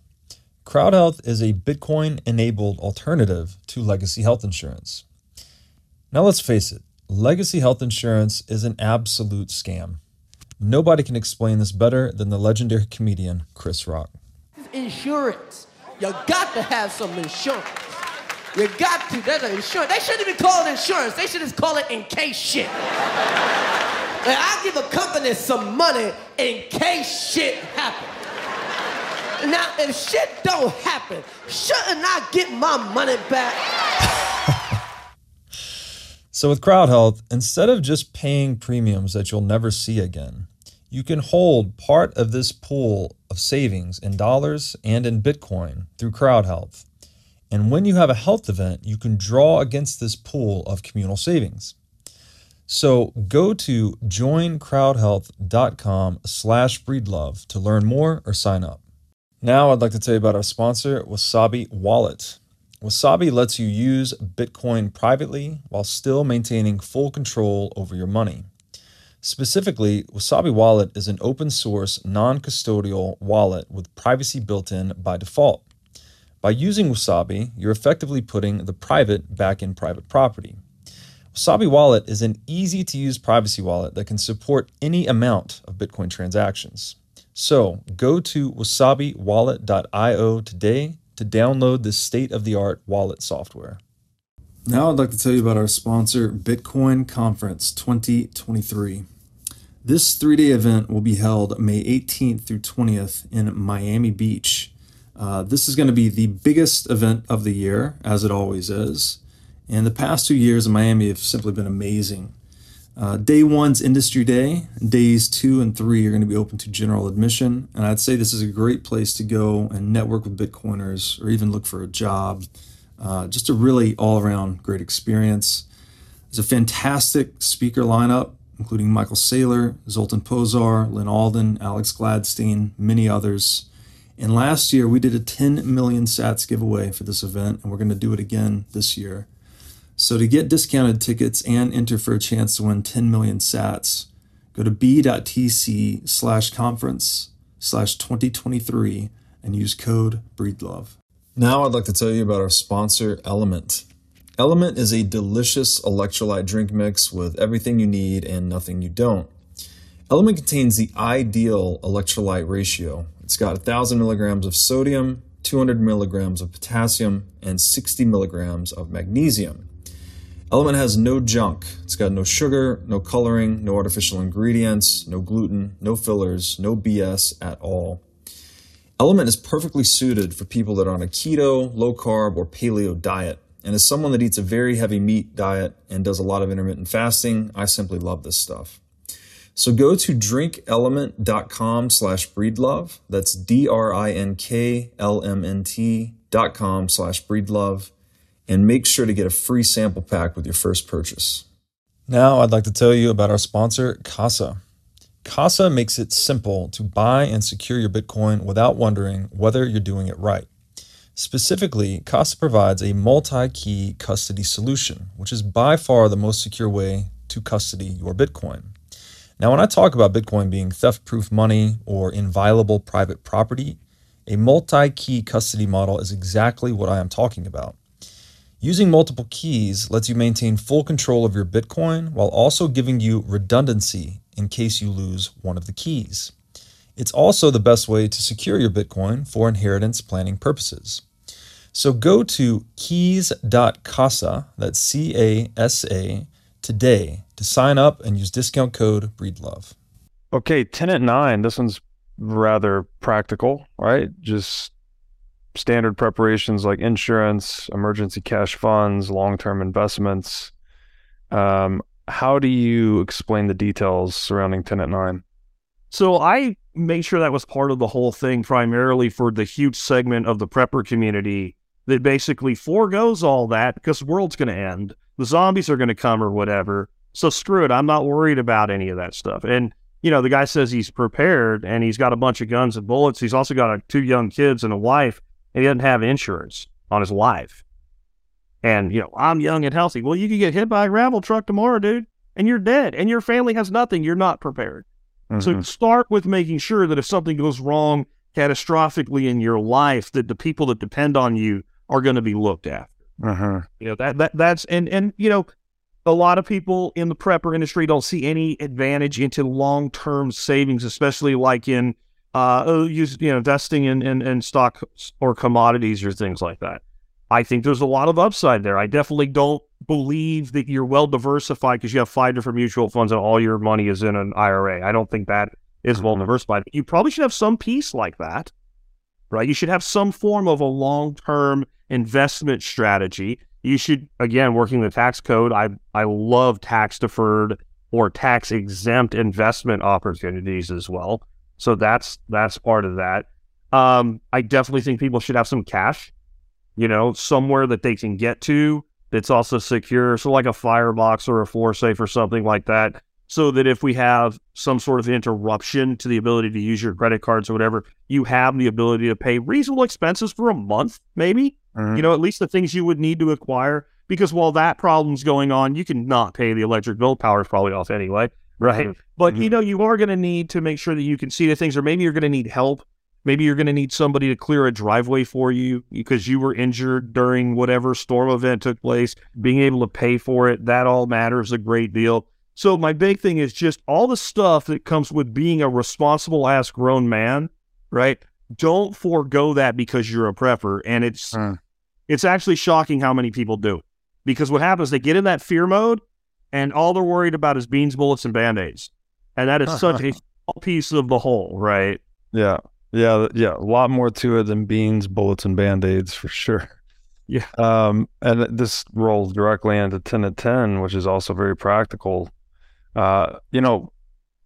CrowdHealth is a Bitcoin enabled alternative to legacy health insurance. Now, let's face it, legacy health insurance is an absolute scam. Nobody can explain this better than the legendary comedian Chris Rock. Insurance. You got to have some insurance. You got to. That's an insurance. They shouldn't even call it insurance. They should just call it in case shit. like, I give a company some money in case shit happens. Now, if shit don't happen, shouldn't I get my money back? [LAUGHS] so, with CrowdHealth, instead of just paying premiums that you'll never see again, you can hold part of this pool of savings in dollars and in Bitcoin through CrowdHealth. And when you have a health event, you can draw against this pool of communal savings. So go to joincrowdhealth.com slash breedlove to learn more or sign up. Now I'd like to tell you about our sponsor, Wasabi Wallet. Wasabi lets you use Bitcoin privately while still maintaining full control over your money. Specifically, Wasabi Wallet is an open source, non custodial wallet with privacy built in by default. By using Wasabi, you're effectively putting the private back in private property. Wasabi Wallet is an easy to use privacy wallet that can support any amount of Bitcoin transactions. So go to wasabiwallet.io today to download this state of the art wallet software. Now, I'd like to tell you about our sponsor, Bitcoin Conference 2023. This three day event will be held May 18th through 20th in Miami Beach. Uh, this is going to be the biggest event of the year, as it always is. And the past two years in Miami have simply been amazing. Uh, day one's industry day. Days two and three are going to be open to general admission. And I'd say this is a great place to go and network with Bitcoiners or even look for a job. Uh, just a really all around great experience. There's a fantastic speaker lineup including Michael Saylor, Zoltan Pozsar, Lyn Alden, Alex Gladstein, many others. And last year, we did a 10 million sats giveaway for this event, and we're going to do it again this year. So, to get discounted tickets and enter for a chance to win 10 million sats, go to b.tc slash conference slash 2023 and use code BREEDLOVE. Now, I'd like to tell you about our sponsor, LMNT. LMNT is a delicious electrolyte drink mix with everything you need and nothing you don't. LMNT contains the ideal electrolyte ratio. It's got 1,000 milligrams of sodium, 200 milligrams of potassium, and 60 milligrams of magnesium. LMNT has no junk. It's got no sugar, no coloring, no artificial ingredients, no gluten, no fillers, no BS at all. LMNT is perfectly suited for people that are on a keto, low carb, or paleo diet. And as someone that eats a very heavy meat diet and does a lot of intermittent fasting, I simply love this stuff. So go to drinklmnt.com slash breedlove. That's D-R-I-N-K-L-M-N-T dot com slash breedlove. And make sure to get a free sample pack with your first purchase. Now I'd like to tell you about our sponsor, Casa. Casa makes it simple to buy and secure your Bitcoin without wondering whether you're doing it right. Specifically, Casa provides a multi key custody solution, which is by far the most secure way to custody your Bitcoin. Now, when I talk about Bitcoin being theft proof money or inviolable private property, a multi key custody model is exactly what I am talking about. Using multiple keys lets you maintain full control of your Bitcoin while also giving you redundancy in case you lose one of the keys. It's also the best way to secure your Bitcoin for inheritance planning purposes. So go to keys.casa, that's C A S A, today to sign up and use discount code BREEDLOVE. Okay, Tenet 9, this one's rather practical, right? Just standard preparations like insurance, emergency cash funds, long term investments. Um, how do you explain the details surrounding Tenet 9? So I made sure that was part of the whole thing, primarily for the huge segment of the prepper community that basically foregoes all that because the world's going to end. The zombies are going to come or whatever. So screw it. I'm not worried about any of that stuff. And, you know, the guy says he's prepared and he's got a bunch of guns and bullets. He's also got a, two young kids and a wife, and he doesn't have insurance on his life. And, you know, I'm young and healthy. Well, you could get hit by a gravel truck tomorrow, dude, and you're dead. And your family has nothing. You're not prepared. Mm-hmm. So start with making sure that if something goes wrong catastrophically in your life, that the people that depend on you are going to be looked after. Uh-huh. You know that that that's and and you know a lot of people in the prepper industry don't see any advantage into long term savings, especially like in uh oh, use you know investing in, in in stock or commodities or things like that. I think there's a lot of upside there. I definitely don't believe that you're well diversified because you have five different mutual funds and all your money is in an IRA. I don't think that is well mm-hmm. diversified. You probably should have some piece like that, right? You should have some form of a long term investment strategy. You should, again, working the tax code. I I love tax deferred or tax exempt investment opportunities as well. So that's that's part of that. Um, I definitely think people should have some cash you know, somewhere that they can get to that's also secure. So like a firebox or a floor safe or something like that. So that if we have some sort of interruption to the ability to use your credit cards or whatever, you have the ability to pay reasonable expenses for a month, maybe. Mhm. You know, at least the things you would need to acquire. Because while that problem's going on, you can not pay the electric bill. Power's probably off anyway, right? But you know, you are going to need to make sure that you can see the things, or maybe you're going to need help. Maybe you're going to need somebody to clear a driveway for you because you were injured during whatever storm event took place. Being able to pay for it, that all matters a great deal. So, my big thing is just all the stuff that comes with being a responsible ass grown man, right? Don't forego that because you're a prepper. And it's, Mm. It's actually shocking how many people do it because what happens, they get in that fear mode and all they're worried about is beans, bullets, and band aids. And that is [LAUGHS] such a small piece of the whole, right? Yeah. Yeah. Yeah. A lot more to it than beans, bullets, and band aids for sure. Yeah. Um, and this rolls directly into 10 to 10, which is also very practical. Uh, you know,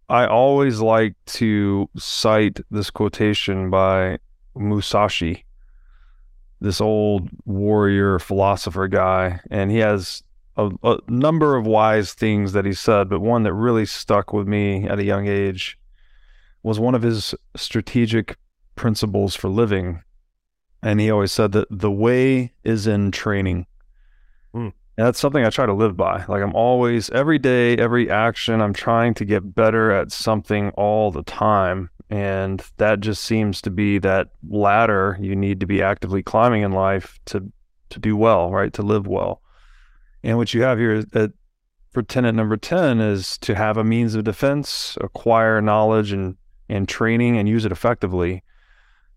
I always like to cite this quotation by Musashi, this old warrior philosopher guy, and he has a, a number of wise things that he said, but one that really stuck with me at a young age was one of his strategic principles for living. And he always said that the way is in training. Hmm. And that's something I try to live by. Like I'm always, every day, every action, I'm trying to get better at something all the time. And that just seems to be that ladder you need to be actively climbing in life to to do well, right? To live well. And what you have here for tenet number 10 is to have a means of defense, acquire knowledge and, and training and use it effectively.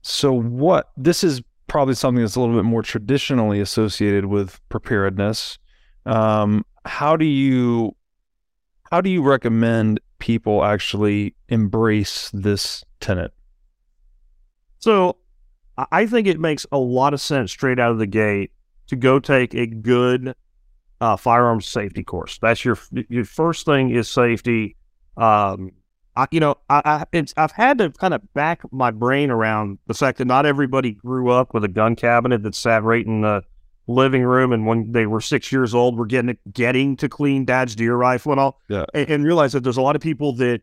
So what this is probably something that's a little bit more traditionally associated with preparedness. Um, how do you how do you recommend people actually embrace this tenet? So I- think it makes a lot of sense straight out of the gate to go take a good uh, firearms safety course. That's your your first thing is safety. Um, I, you know, I, I I've had to kind of back my brain around the fact that not everybody grew up with a gun cabinet that sat right in the living room, and when they were six years old, were getting getting to clean dad's deer rifle and all. Yeah. and, and realize that there's a lot of people that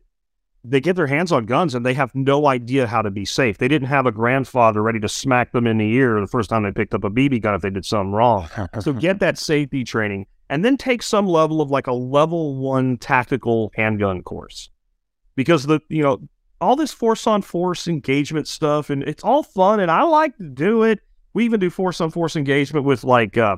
they get their hands on guns and they have no idea how to be safe. They didn't have a grandfather ready to smack them in the ear the first time they picked up a BB gun if they did something wrong. [LAUGHS] So get that safety training and then take some level of like a level one tactical handgun course. Because the, you know, all this force on force engagement stuff and it's all fun and I like to do it. We even do force on force engagement with like uh,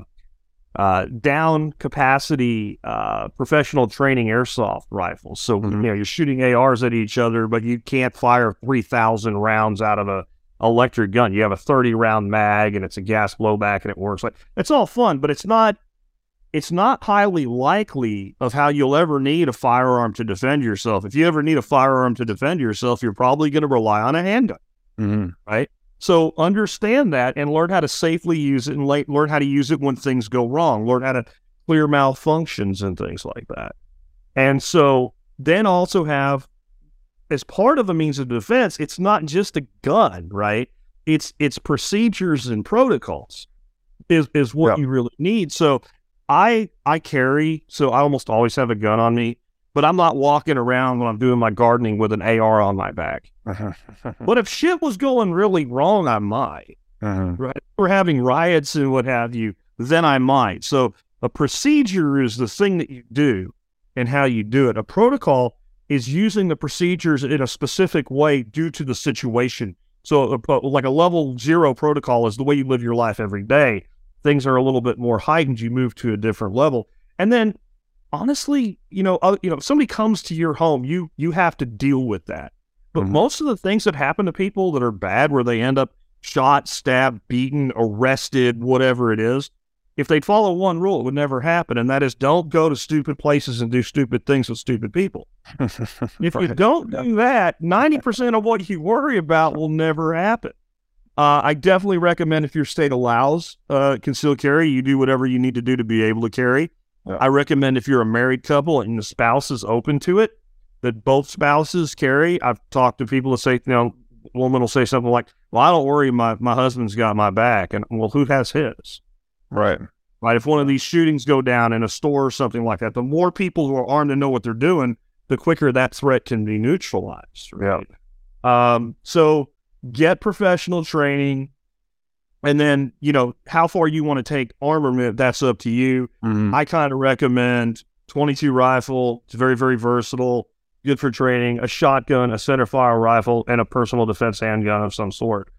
uh, down capacity uh, professional training airsoft rifles. So Mhm. you know you're shooting ARs at each other, but you can't fire three thousand rounds out of a electric gun. You have a thirty round mag, and it's a gas blowback, and it works. Like it's all fun, but it's not. It's not highly likely of how you'll ever need a firearm to defend yourself. If you ever need a firearm to defend yourself, you're probably going to rely on a handgun. Mhm. So understand that and learn how to safely use it and learn how to use it when things go wrong. Learn how to clear malfunctions and things like that. And so then also have as part of a means of defense, it's not just a gun, right? It's it's procedures and protocols is is what Yeah. you really need. So I I carry so I almost always have a gun on me, but I'm not walking around when I'm doing my gardening with an AR on my back. [LAUGHS] But if shit was going really wrong, I might. Mhm. Right. If We're having riots and what have you, then I might. So a procedure is the thing that you do and how you do it. A protocol is using the procedures in a specific way due to the situation. So, a- like a level zero protocol is the way you live your life every day. Things are a little bit more heightened. You move to a different level, and then honestly, you know, uh, you know, if somebody comes to your home, you you have to deal with that. But Mhm. most of the things that happen to people that are bad, where they end up shot, stabbed, beaten, arrested, whatever it is, if they'd follow one rule, it would never happen, and that is don't go to stupid places and do stupid things with stupid people. [LAUGHS] If you don't do that, 90% of what you worry about will never happen. Uh, I definitely recommend if your state allows uh, concealed carry, you do whatever you need to do to be able to carry. Yeah. I recommend if you're a married couple and the spouse is open to it, that both spouses carry. I've talked to people that say, you know, woman will say something like, "Well, I don't worry, my my husband's got my back," and well, who has his? Right. Right. If one of these shootings go down in a store or something like that, the more people who are armed and know what they're doing, the quicker that threat can be neutralized. Right. Um, so get professional training. And then, you know, how far you want to take armament, that's up to you. Mhm. I kind of recommend 22 rifle. It's very, very versatile, good for training, a shotgun, a center fire rifle, and a personal defense handgun of some sort.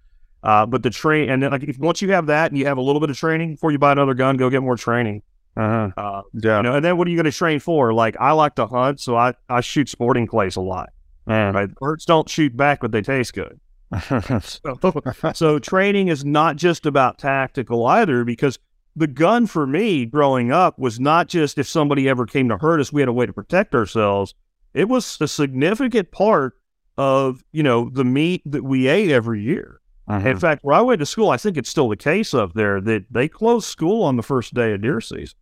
Uh, but the train, and then like if once you have that and you have a little bit of training before you buy another gun, go get more training. Uh-huh. Uh, Yeah. you know, and then what are you going to train for? Like I like to hunt, so I, I shoot sporting clays a lot. Man. Right? Birds don't shoot back, but they taste good. So, [LAUGHS] so training is not just about tactical either, because the gun for me growing up was not just if somebody ever came to hurt us, we had a way to protect ourselves. It was a significant part of you know the meat that we ate every year. Mhm. In fact, where I went to school, I think it's still the case up there that they closed school on the first day of deer season.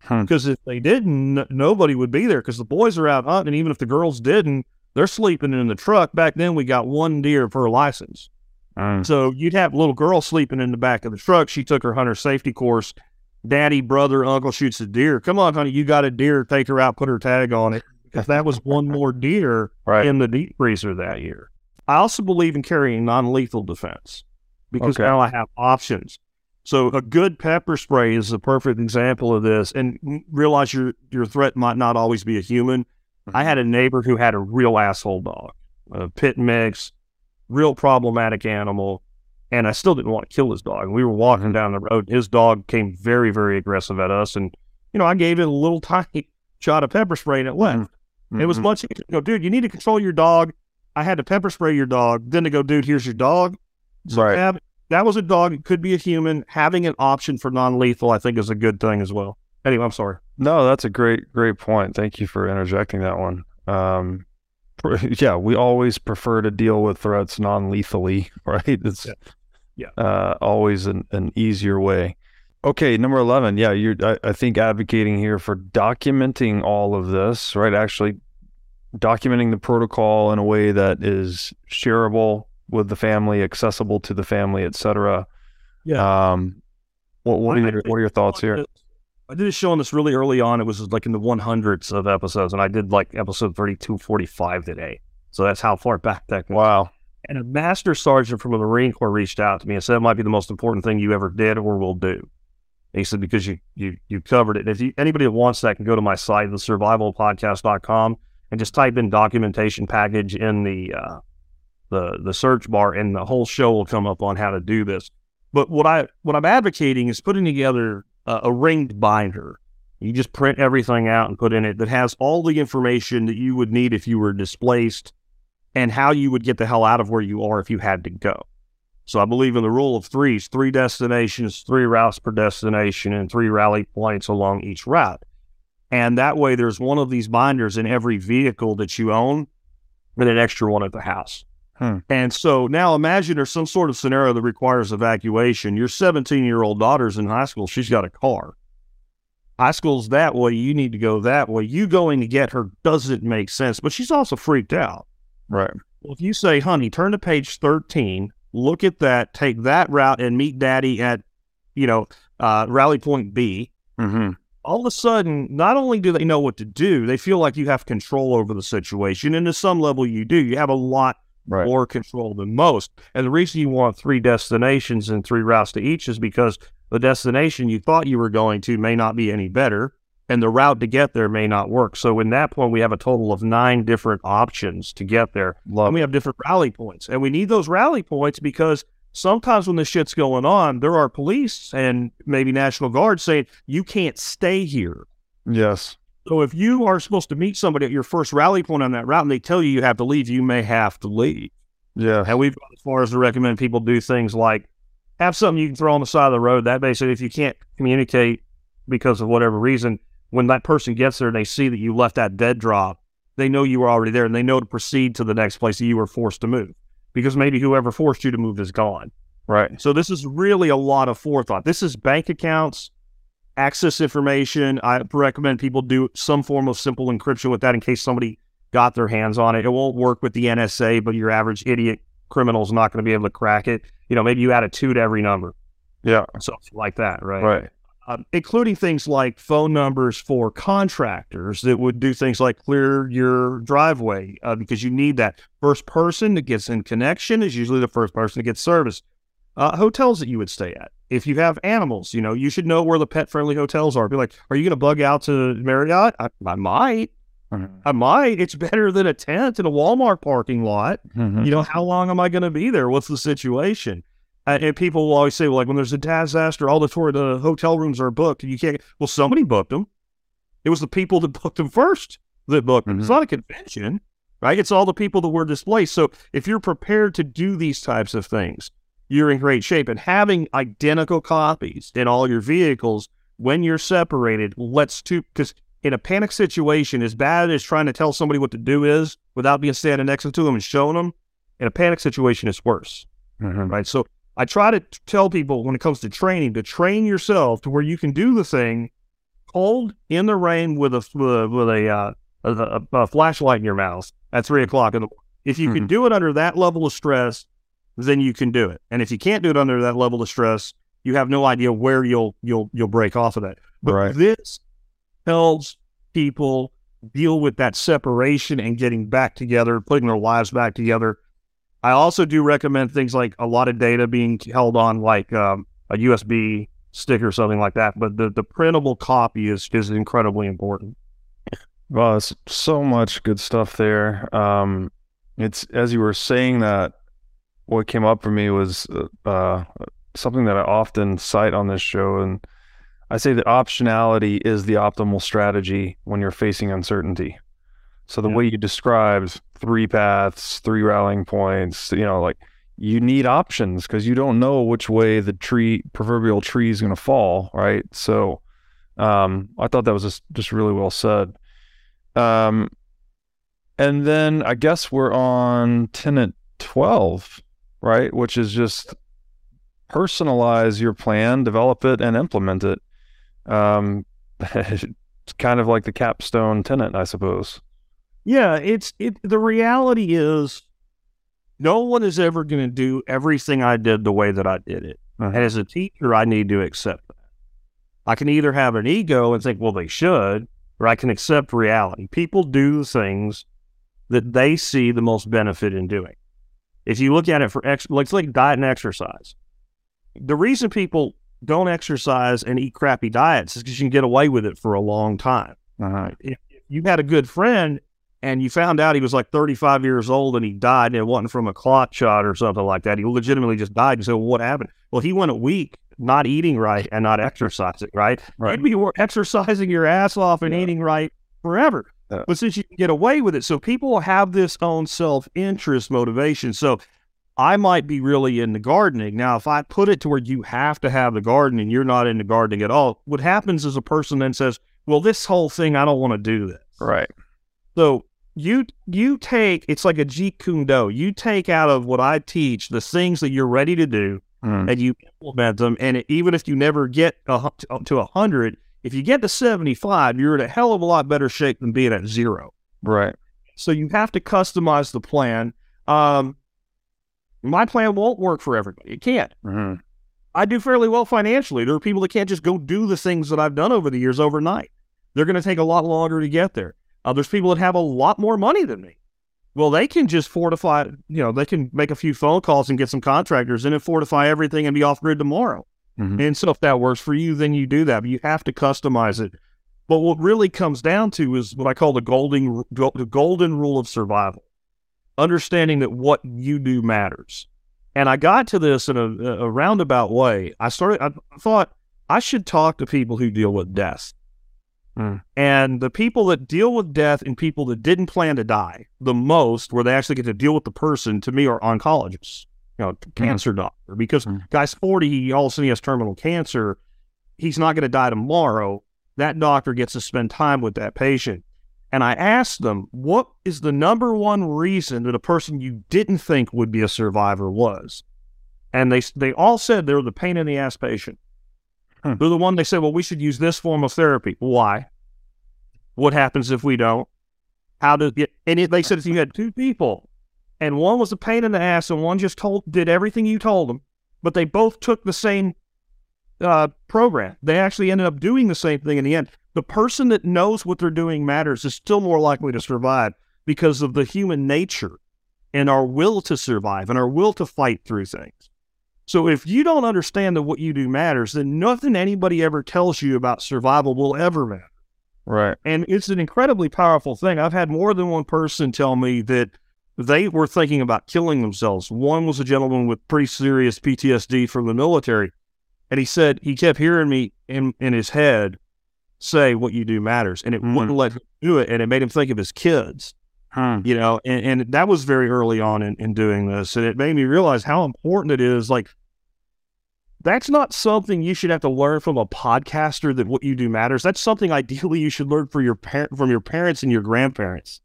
Hmm. Because if they didn't, nobody would be there because the boys are out hunting. Even if the girls didn't, they're sleeping in the truck. Back then, we got one deer per license. Mm. So you'd have a little girl sleeping in the back of the truck. She took her hunter safety course. Daddy, brother, uncle shoots a deer. Come on, honey, you got a deer. Take her out, put her tag on it. Because that was one more deer Right. in the deep freezer that year. I also believe in carrying non lethal defense because Okay. now I have options. So a good pepper spray is a perfect example of this. And realize your your threat might not always be a human. I had mm-hmm. a neighbor who had a real asshole dog, a pit mix, real problematic animal, and I still didn't want to kill his dog. We were walking mm-hmm. down the road. His dog came very, very aggressive at us, and you know I gave it a little tiny shot of pepper spray, and it went. Mm-hmm. It was Mhm. much. You know, dude, you need to control your dog. I had to pepper spray your dog. Then to go, dude, here's your dog. So Right. have- that was a dog. It could be a human. Having an option for non-lethal, I think, is a good thing as well. Anyway, I'm sorry. No, that's a great, great point. Thank you for interjecting that one. Um, [LAUGHS] yeah, we always prefer to deal with threats non-lethally, [LAUGHS] right? It's Yeah. Yeah. Uh, always an, an easier way. Okay, number eleven. Yeah, you're. I, I think advocating here for documenting all of this, right? Actually, documenting the protocol in a way that is shareable with the family, accessible to the family, etc. Yeah. Um, what what are your what are your thoughts here? I did a show on this really early on. It was like in the 100s of episodes, and I did like episode 3245 today. So that's how far back that goes. Wow. And a master sergeant from the Marine Corps reached out to me and said it might be the most important thing you ever did or will do. And he said, because you you you covered it. And if you, anybody that wants that can go to my site, the survivalpodcast.com, and just type in documentation package in the uh, the the search bar, and the whole show will come up on how to do this. But what I what I'm advocating is putting together a, a ringed binder. You just print everything out and put in it that has all the information that you would need if you were displaced and how you would get the hell out of where you are if you had to go. So I believe in the rule of threes, three destinations, three routes per destination, and three rally points along each route. And that way there's one of these binders in every vehicle that you own and an extra one at the house. Hmm. And so now imagine there's some sort of scenario that requires evacuation. Your 17 year old daughter's in high school. She's got a car. High school's that way. You need to go that way. You going to get her doesn't make sense, but she's also freaked out. Right. Well, if you say, honey, turn to page 13, look at that, take that route and meet daddy at, you know, uh, rally point B, Mm-hmm. all of a sudden, not only do they know what to do, they feel like you have control over the situation. And to some level, you do. You have a lot Right. more control than most. And the reason you want three destinations and three routes to each is because the destination you thought you were going to may not be any better, and the route to get there may not work. So, in that point, we have a total of nine different options to get there. Love And we have different rally points. And we need those rally points because sometimes when this shit's going on, there are police and maybe National Guard saying, you can't stay here. Yes. So if you are supposed to meet somebody at your first rally point on that route and they tell you you have to leave, you may have to leave. Yeah. And we've gone as far as to recommend people do things like have something you can throw on the side of the road. That basically, if you can't communicate because of whatever reason, when that person gets there and they see that you left that dead drop, they know you were already there and they know to proceed to the next place that you were forced to move because maybe whoever forced you to move is gone. Right. So this is really a lot of forethought. This is bank accounts, access information. I recommend people do some form of simple encryption with that in case somebody got their hands on it. It won't work with the NSA, but your average idiot criminal's not going to be able to crack it. You know, maybe you add a two to every number, Yeah. something like that, right? Right. um, including things like phone numbers for contractors that would do things like clear your driveway uh, because you need that. First person that gets in connection is usually the first person to get service. Uh, hotels that you would stay at. If you have animals, you know, you should know where the pet friendly hotels are. Be like, are you going to bug out to Marriott? I, I might. Mhm. I might. It's better than a tent in a Walmart parking lot Mhm. you know, how long am I going to be there? What's the situation? Uh, and people will always say, well, like, when there's a disaster, all the tour, the hotel rooms are booked, and you can't. Well, somebody booked them. It was the people that [LAUGHS] booked them first that booked them. It's Mhm. not a convention, right? It's all the people that were displaced. So if you're prepared to do these types of things, you're in great shape. And having identical copies in all your vehicles when you're separated lets to because in a panic situation, as bad as trying to tell somebody what to do is without being standing next to them and showing them, in a panic situation, it's worse, Mhm. right? So I try to tell people when it comes to training to train yourself to where you can do the thing cold in the rain with a with a, a, uh, a, a, flashlight in your mouth at three o'clock in the morning. If you can Mhm. do it under that level of stress, then you can do it. And if you can't do it under that level of stress, you have no idea where you'll you'll you'll break off of that. But Right. this helps people deal with that separation and getting back together, putting their lives back together. I also do recommend things like a lot of data being held on like um, a USB stick or something like that. But the, the printable copy is is incredibly important. Well, it's so much good stuff there. Um, it's as you were saying that, what came up for me was uh, something that I often cite on this show, and I say that optionality is the optimal strategy when you're facing uncertainty. So the Yeah. way you described three paths, three rallying points, you know, like you need options because you don't know which way the tree proverbial tree is going to fall, right? So um, I thought that was just, just really well said. Um, and then I guess we're on tenet 12, right? Which is just personalize your plan, develop it, and implement it. Um, [LAUGHS] it's kind of like the capstone tenet, I suppose. Yeah, it's it. The reality is, no one is ever going to do everything I did the way that I did it. Uh-huh. And as a teacher, I need to accept that. I can either have an ego and think, well, they should, or I can accept reality. People do things that they see the most benefit in doing. If you look at it for ex, like, it's like diet and exercise. The reason people don't exercise and eat crappy diets is because you can get away with it for a long time. Uh-huh. If you had a good friend and you found out he was like 35 years old and he died and it wasn't from a clot shot or something like that, he legitimately just died. You say, well, what happened? Well, he went a week not eating right and not exercising, right? Right. You'd be exercising your ass off and Yeah. eating right forever. Yeah. But since you can get away with it, so people have this own self interest motivation. So I might be really into gardening. Now, if I put it to where you have to have the garden and you're not into gardening at all, what happens is a person then says, well, this whole thing, I don't want to do this. Right. So you you take it's like a Jeet Kune Do. You take out of what I teach the things that you're ready to do, Mm. and you implement them. And it, even if you never get a, to a hundred, if you get to seventy five, you're in a hell of a lot better shape than being at zero. Right. So you have to customize the plan. Um, my plan won't work for everybody. It can't. Mhm. I do fairly well financially. There are people that can't just go do the things that I've done over the years overnight. They're going to take a lot longer to get there. Uh, there's people that have a lot more money than me. Well, they can just fortify, you know, they can make a few phone calls and get some contractors in and fortify everything and be off grid tomorrow. Mhm. And so if that works for you, then you do that. But you have to customize it. But what really comes down to is what I call the golden the golden rule of survival. Understanding that what you do matters. And I got to this in a, a roundabout way. I started. I thought I should talk to people who deal with death. Hmm. And the people that deal with death and people that didn't plan to die the most, where they actually get to deal with the person, to me, are oncologists. You know, cancer doctor. Because Hmm. guy's forty, he all of a sudden he has terminal cancer. He's not going to die tomorrow. That doctor gets to spend time with that patient. And I asked them, what is the number one reason that a person you didn't think would be a survivor was? And they they all said they were the pain in the ass patient. Hmm. They're the one they said, well, we should use this form of therapy. Why? What happens if we don't? How does it? And it, they said if you had two people and one was a pain in the ass, and one just told did everything you told them, but they both took the same uh, program. They actually ended up doing the same thing in the end. The person that knows what they're doing matters is still more likely to survive because of the human nature and our will to survive and our will to fight through things. So if you don't understand that what you do matters, then nothing anybody ever tells you about survival will ever matter. Right. And it's an incredibly powerful thing. I've had more than one person tell me that they were thinking about killing themselves. One was a gentleman with pretty serious PTSD from the military. And he said he kept hearing me in, in his head say what you do matters. And it Mhm. wouldn't let him do it. And it made him think of his kids, Hmm. you know, and, and that was very early on in, in doing this. And it made me realize how important it is. Like, that's not something you should have to learn from a podcaster that what you do matters. That's something ideally you should learn for your par- from your parents and your grandparents.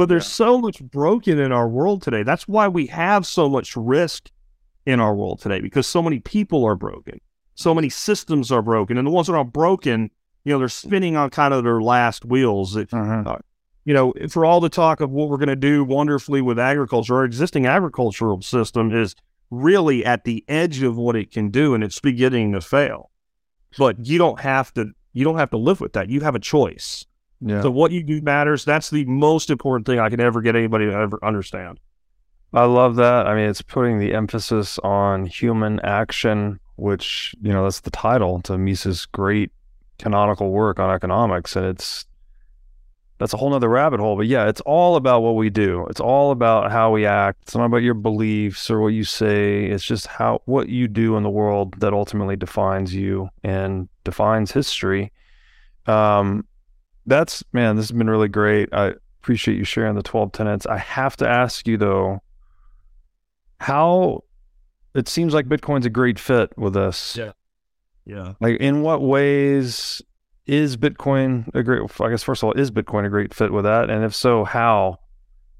But there's so much broken in our world today. That's why we have so much risk in our world today because so many people are broken. So many systems are broken. And the ones that are broken, you know, they're spinning on kind of their last wheels. It, Mhm. you know, for all the talk of what we're going to do wonderfully with agriculture, our existing agricultural system is really at the edge of what it can do and it's beginning to fail. But you don't have to you don't have to live with that. You have a choice. Yeah. So what you do matters. That's the most important thing I can ever get anybody to ever understand. I love that. I mean, it's putting the emphasis on human action, which, you know, that's the title to Mises' great canonical work on economics. And it's, that's a whole nother rabbit hole. But yeah, it's all about what we do. It's all about how we act. It's not about your beliefs or what you say. It's just how, what you do in the world that ultimately defines you and defines history. Um, that's, man, this has been really great. I appreciate you sharing the 12 tenets. I have to ask you though, how it seems like Bitcoin's a great fit with this. Yeah. Yeah. Like, in what ways is Bitcoin a great? I guess first of all, is Bitcoin a great fit with that? And if so, how?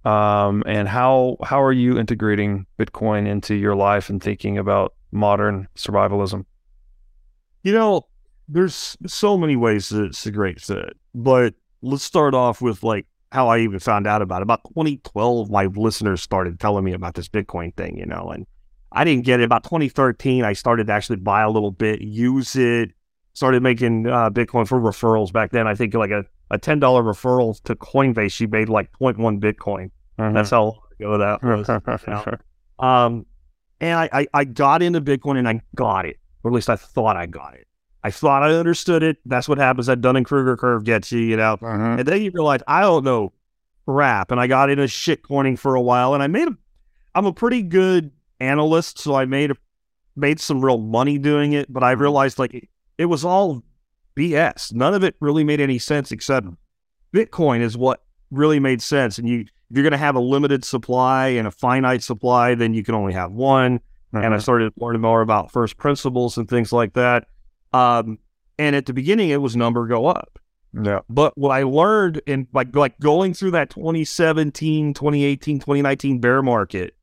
Um, and how how are you integrating Bitcoin into your life and thinking about modern survivalism? You know, there's so many ways that it's a great fit, but let's start off with like how I even found out about it. About 2012, my listeners started telling me about this Bitcoin thing, you know, and I didn't get it. About 2013, I started to actually buy a little bit, use it, started making uh, Bitcoin for referrals back then. I think like a, a $10 referral to Coinbase, she made like 0.1 Bitcoin. That's how long ago that [LAUGHS] was. you [LAUGHS] know. Um, and I, I, I got into Bitcoin and I got it, or at least I thought I got it. I thought I understood it. That's what happens. That Dunning Kruger curve gets you, you know. Mhm. And then you realize I don't know crap, and I got into shit coining for a while, and I made a. I'm a pretty good analyst, so I made a, made some real money doing it. But I realized like it, it was all BS. None of it really made any sense except Bitcoin is what really made sense. And you, if you're going to have a limited supply and a finite supply, then you can only have one. And I Mhm. started learning more about first principles and things like that. Um, and at the beginning, it was number go up. yeah, But what I learned in like like going through that 2017, 2018, 2019 bear market,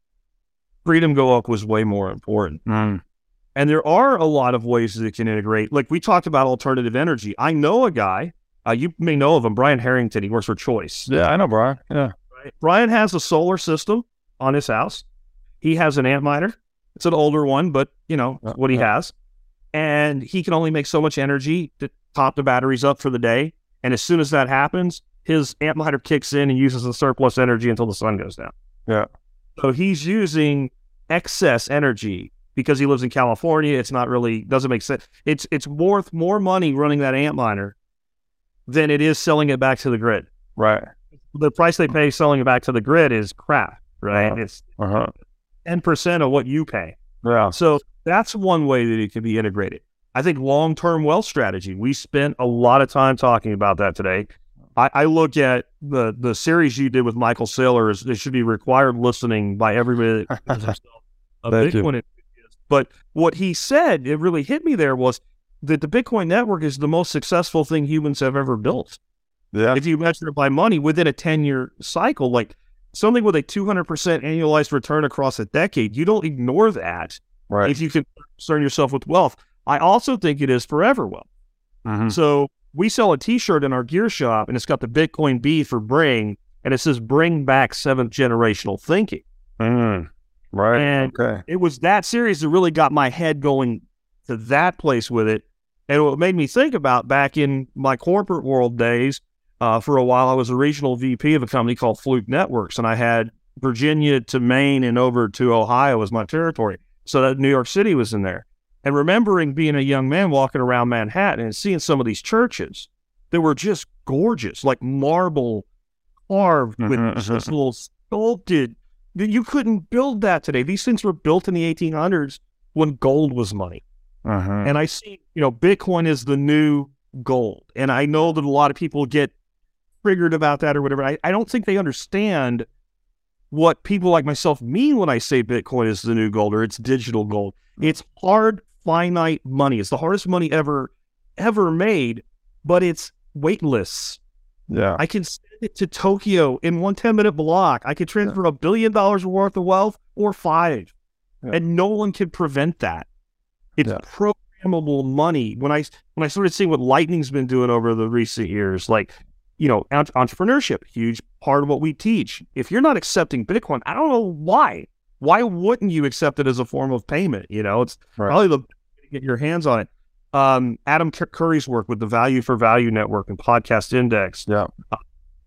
freedom go up was way more important. Mm. And there are a lot of ways that it can integrate. Like we talked about alternative energy. I know a guy, uh, you may know of him, Brian Harrington. He works for Choice. yeah. I know, Brian. Yeah, Right? Brian has a solar system on his house. He has an Antminer. It's an older one, but you know Yeah, what he yeah. has. And he can only make so much energy to top the batteries up for the day. And as soon as that happens, his Antminer kicks in and uses the surplus energy until the sun goes down. Yeah. So he's using excess energy because he lives in California. It's not really doesn't make sense. It's it's worth more money running that Antminer than it is selling it back to the grid right. the price they pay selling it back to the grid is crap, right? Uh-huh. It's Uh huh. ten percent of what you pay. Yeah. So that's one way that it can be integrated. I think long term wealth strategy. We spent a lot of time talking about that today. I, I look at the the series you did with Michael Saylor as it should be required listening by everybody [LAUGHS] that a you. Bitcoin enthusiast. But what he said, it really hit me there was that the Bitcoin network is the most successful thing humans have ever built Yeah. if you measure it by money within a 10 year cycle, like something with a 200% annualized return across a decade, you don't ignore that Right. if you can concern yourself with wealth. I also think it is forever wealth. Mhm. So we sell a t shirt in our gear shop and it's got the Bitcoin B for bring and it says bring back seventh generational thinking. Mm, right. And okay. it was that series that really got my head going to that place with it. And what made me think about back in my corporate world days, uh, for a while, I was a regional VP of a company called Fluke Networks, and I had Virginia to Maine and over to Ohio as my territory. So that New York City was in there. And remembering being a young man walking around Manhattan and seeing some of these churches that were just gorgeous, like marble carved with Mhm, just mhm. this little sculpted. that You couldn't build that today. These things were built in the 1800s when gold was money. Mhm. And I see, you know, Bitcoin is the new gold. And I know that a lot of people get triggered about that or whatever. I, I don't think they understand what people like myself mean when I say Bitcoin is the new gold or it's digital gold. Mm-hmm. It's hard, finite money. It's the hardest money ever, ever made, but it's weightless. yeah. I can send it to Tokyo in one 10 minute block. I could transfer a billion dollars worth of wealth or five. Yeah. And no one can prevent that. It's Yeah. programmable money. When I when I started seeing what Lightning's been doing over the recent years, like, you know, entre- entrepreneurship, huge part of what we teach. If you're not accepting Bitcoin, I don't know why. Why wouldn't you accept it as a form of payment? You know, it's Right. probably the get your hands on it. Um, Adam Cur- Curry's work with the Value for Value Network and Podcast Index, Yeah.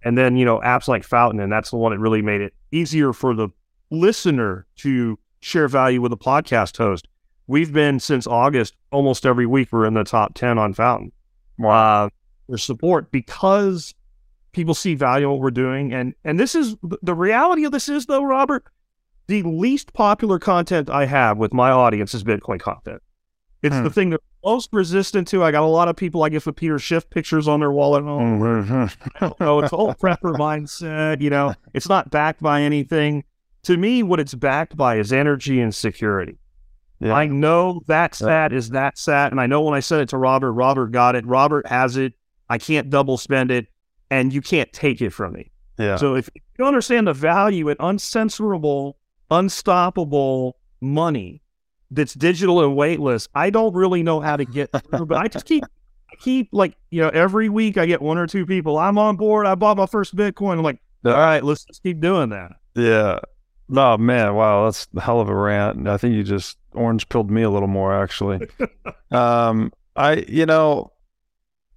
and then you know apps like Fountain, and that's the one that really made it easier for the listener to share value with a podcast host. We've been since August, almost every week we're in the top ten on Fountain uh, for support because people see value in what we're doing, and and this is the reality of this is though, Robert, the least popular content I have with my audience is Bitcoin content. It's Hmm. the thing that most resistant to. I got a lot of people I get with Peter Schiff pictures on their wall at home. I don't know. It's all prepper mindset. You know, it's not backed by anything. To me, what it's backed by is energy and security. Yeah. I know that Yeah. stat is that stat, and I know when I sent it to Robert, Robert got it. Robert has it. I can't double spend it, and you can't take it from me. yeah. So if you understand the value in uncensorable, unstoppable money that's digital and weightless, I don't really know how to get [LAUGHS] through. but I just keep, I keep like you know every week I get one or two people. I'm on board. I bought my first Bitcoin. I'm like, all right, let's just keep doing that. Yeah. No, man, wow, that's a hell of a rant. I think you just orange pilled me a little more actually. [LAUGHS] um I you know,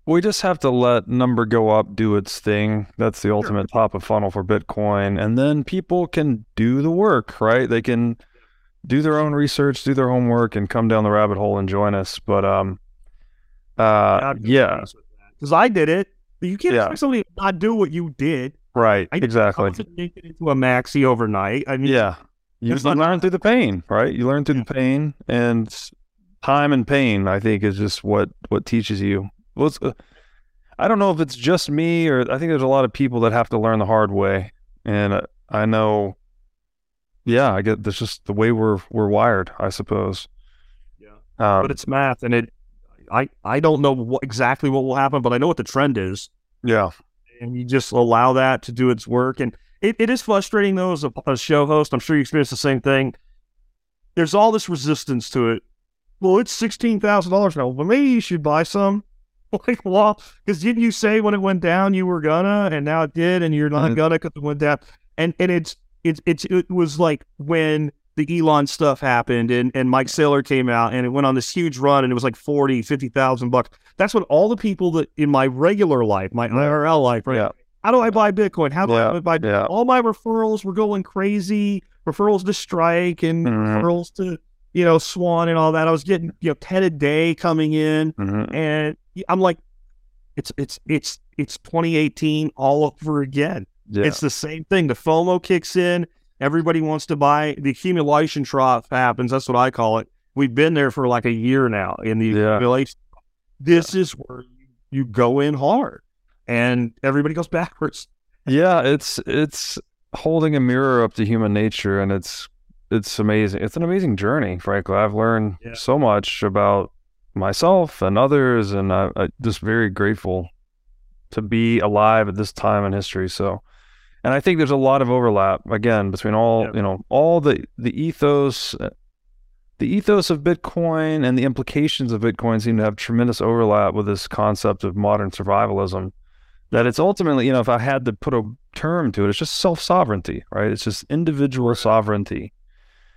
we just have to let number go up, do its thing. That's the ultimate top of funnel for Bitcoin. And then people can do the work, right? They can do their own research, do their homework, and come down the rabbit hole and join us. But um uh yeah, because I did it. But you can't Yeah. expect somebody to not do what you did. right. I exactly. I didn't make it into a maxi overnight. I mean, Yeah. You, not- learn through the pain, right? You learn through the pain and time and pain, I think, is just what, what teaches you. Well, it's, uh, I don't know if it's just me or I think there's a lot of people that have to learn the hard way. And uh, I know, yeah, I get that's just the way we're, we're wired, I suppose. Yeah. Um, but it's math, and it. I I don't know what, exactly what will happen, but I know what the trend is. yeah. and you just allow that to do its work. And it, it is frustrating though as a, a show host. I'm sure you experience the same thing. There's all this resistance to it. Well, it's sixteen thousand dollars now. but maybe you should buy some. [LAUGHS] Like, well, because didn't you say when it went down you were gonna, and now it did, and you're not Mhm. gonna because it went down. And and it's it's it's it was like when the Elon stuff happened and, and Mike Saylor came out and it went on this huge run and it was like 40, 50,000 bucks. That's when all the people that in my regular life, my IRL life, right? Yeah. How do I buy Bitcoin? How do Yeah, I buy? yeah. All my referrals were going crazy. Referrals to Strike and Mhm. referrals to you know Swan and all that. I was getting you know ten a day coming in, Mhm. and I'm like, it's it's it's it's 2018 all over again. Yeah. It's the same thing. The FOMO kicks in. Everybody wants to buy. The accumulation trough happens. That's what I call it. We've been there for like a year now in the Yeah. accumulation. This is where you, go in hard, and everybody goes [LAUGHS] backwards. Yeah, it's it's holding a mirror up to human nature, and it's it's amazing. It's an amazing journey. Frankly, I've learned Yeah. so much about myself and others, and I, I'm just very grateful to be alive at this time in history. So, and I think there's a lot of overlap again between all Yeah. you know all the the ethos. uh, The ethos of Bitcoin and the implications of Bitcoin seem to have tremendous overlap with this concept of modern survivalism that it's ultimately, you know, if I had to put a term to it, it's just self sovereignty, right? It's just individual sovereignty.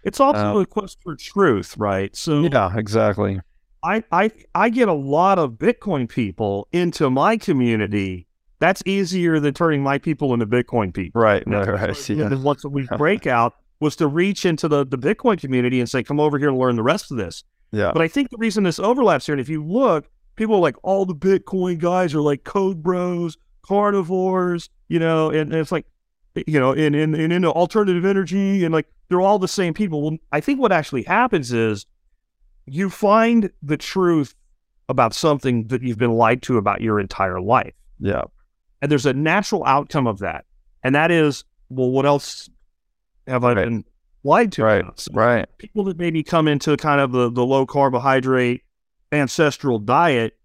It's also Um, a quest for truth, right? So Yeah, exactly. I, I I get a lot of Bitcoin people into my community. That's easier than turning my people into Bitcoin people. Right, You know, right, right. so Yeah. the once we [LAUGHS] break out was to reach into the, the Bitcoin community and say, come over here and learn the rest of this. Yeah. But I think the reason this overlaps here, and if you look, people are like, all the Bitcoin guys are like code bros, carnivores, you know, and, and it's like, you know, and, and, and into alternative energy, and like they're all the same people. Well, I think what actually happens is you find the truth about something that you've been lied to about your entire life. Yeah. And there's a natural outcome of that. And that is, well, what else have I Right. been lied to? Right. about? So Right. people that maybe come into kind of the, the low carbohydrate ancestral diet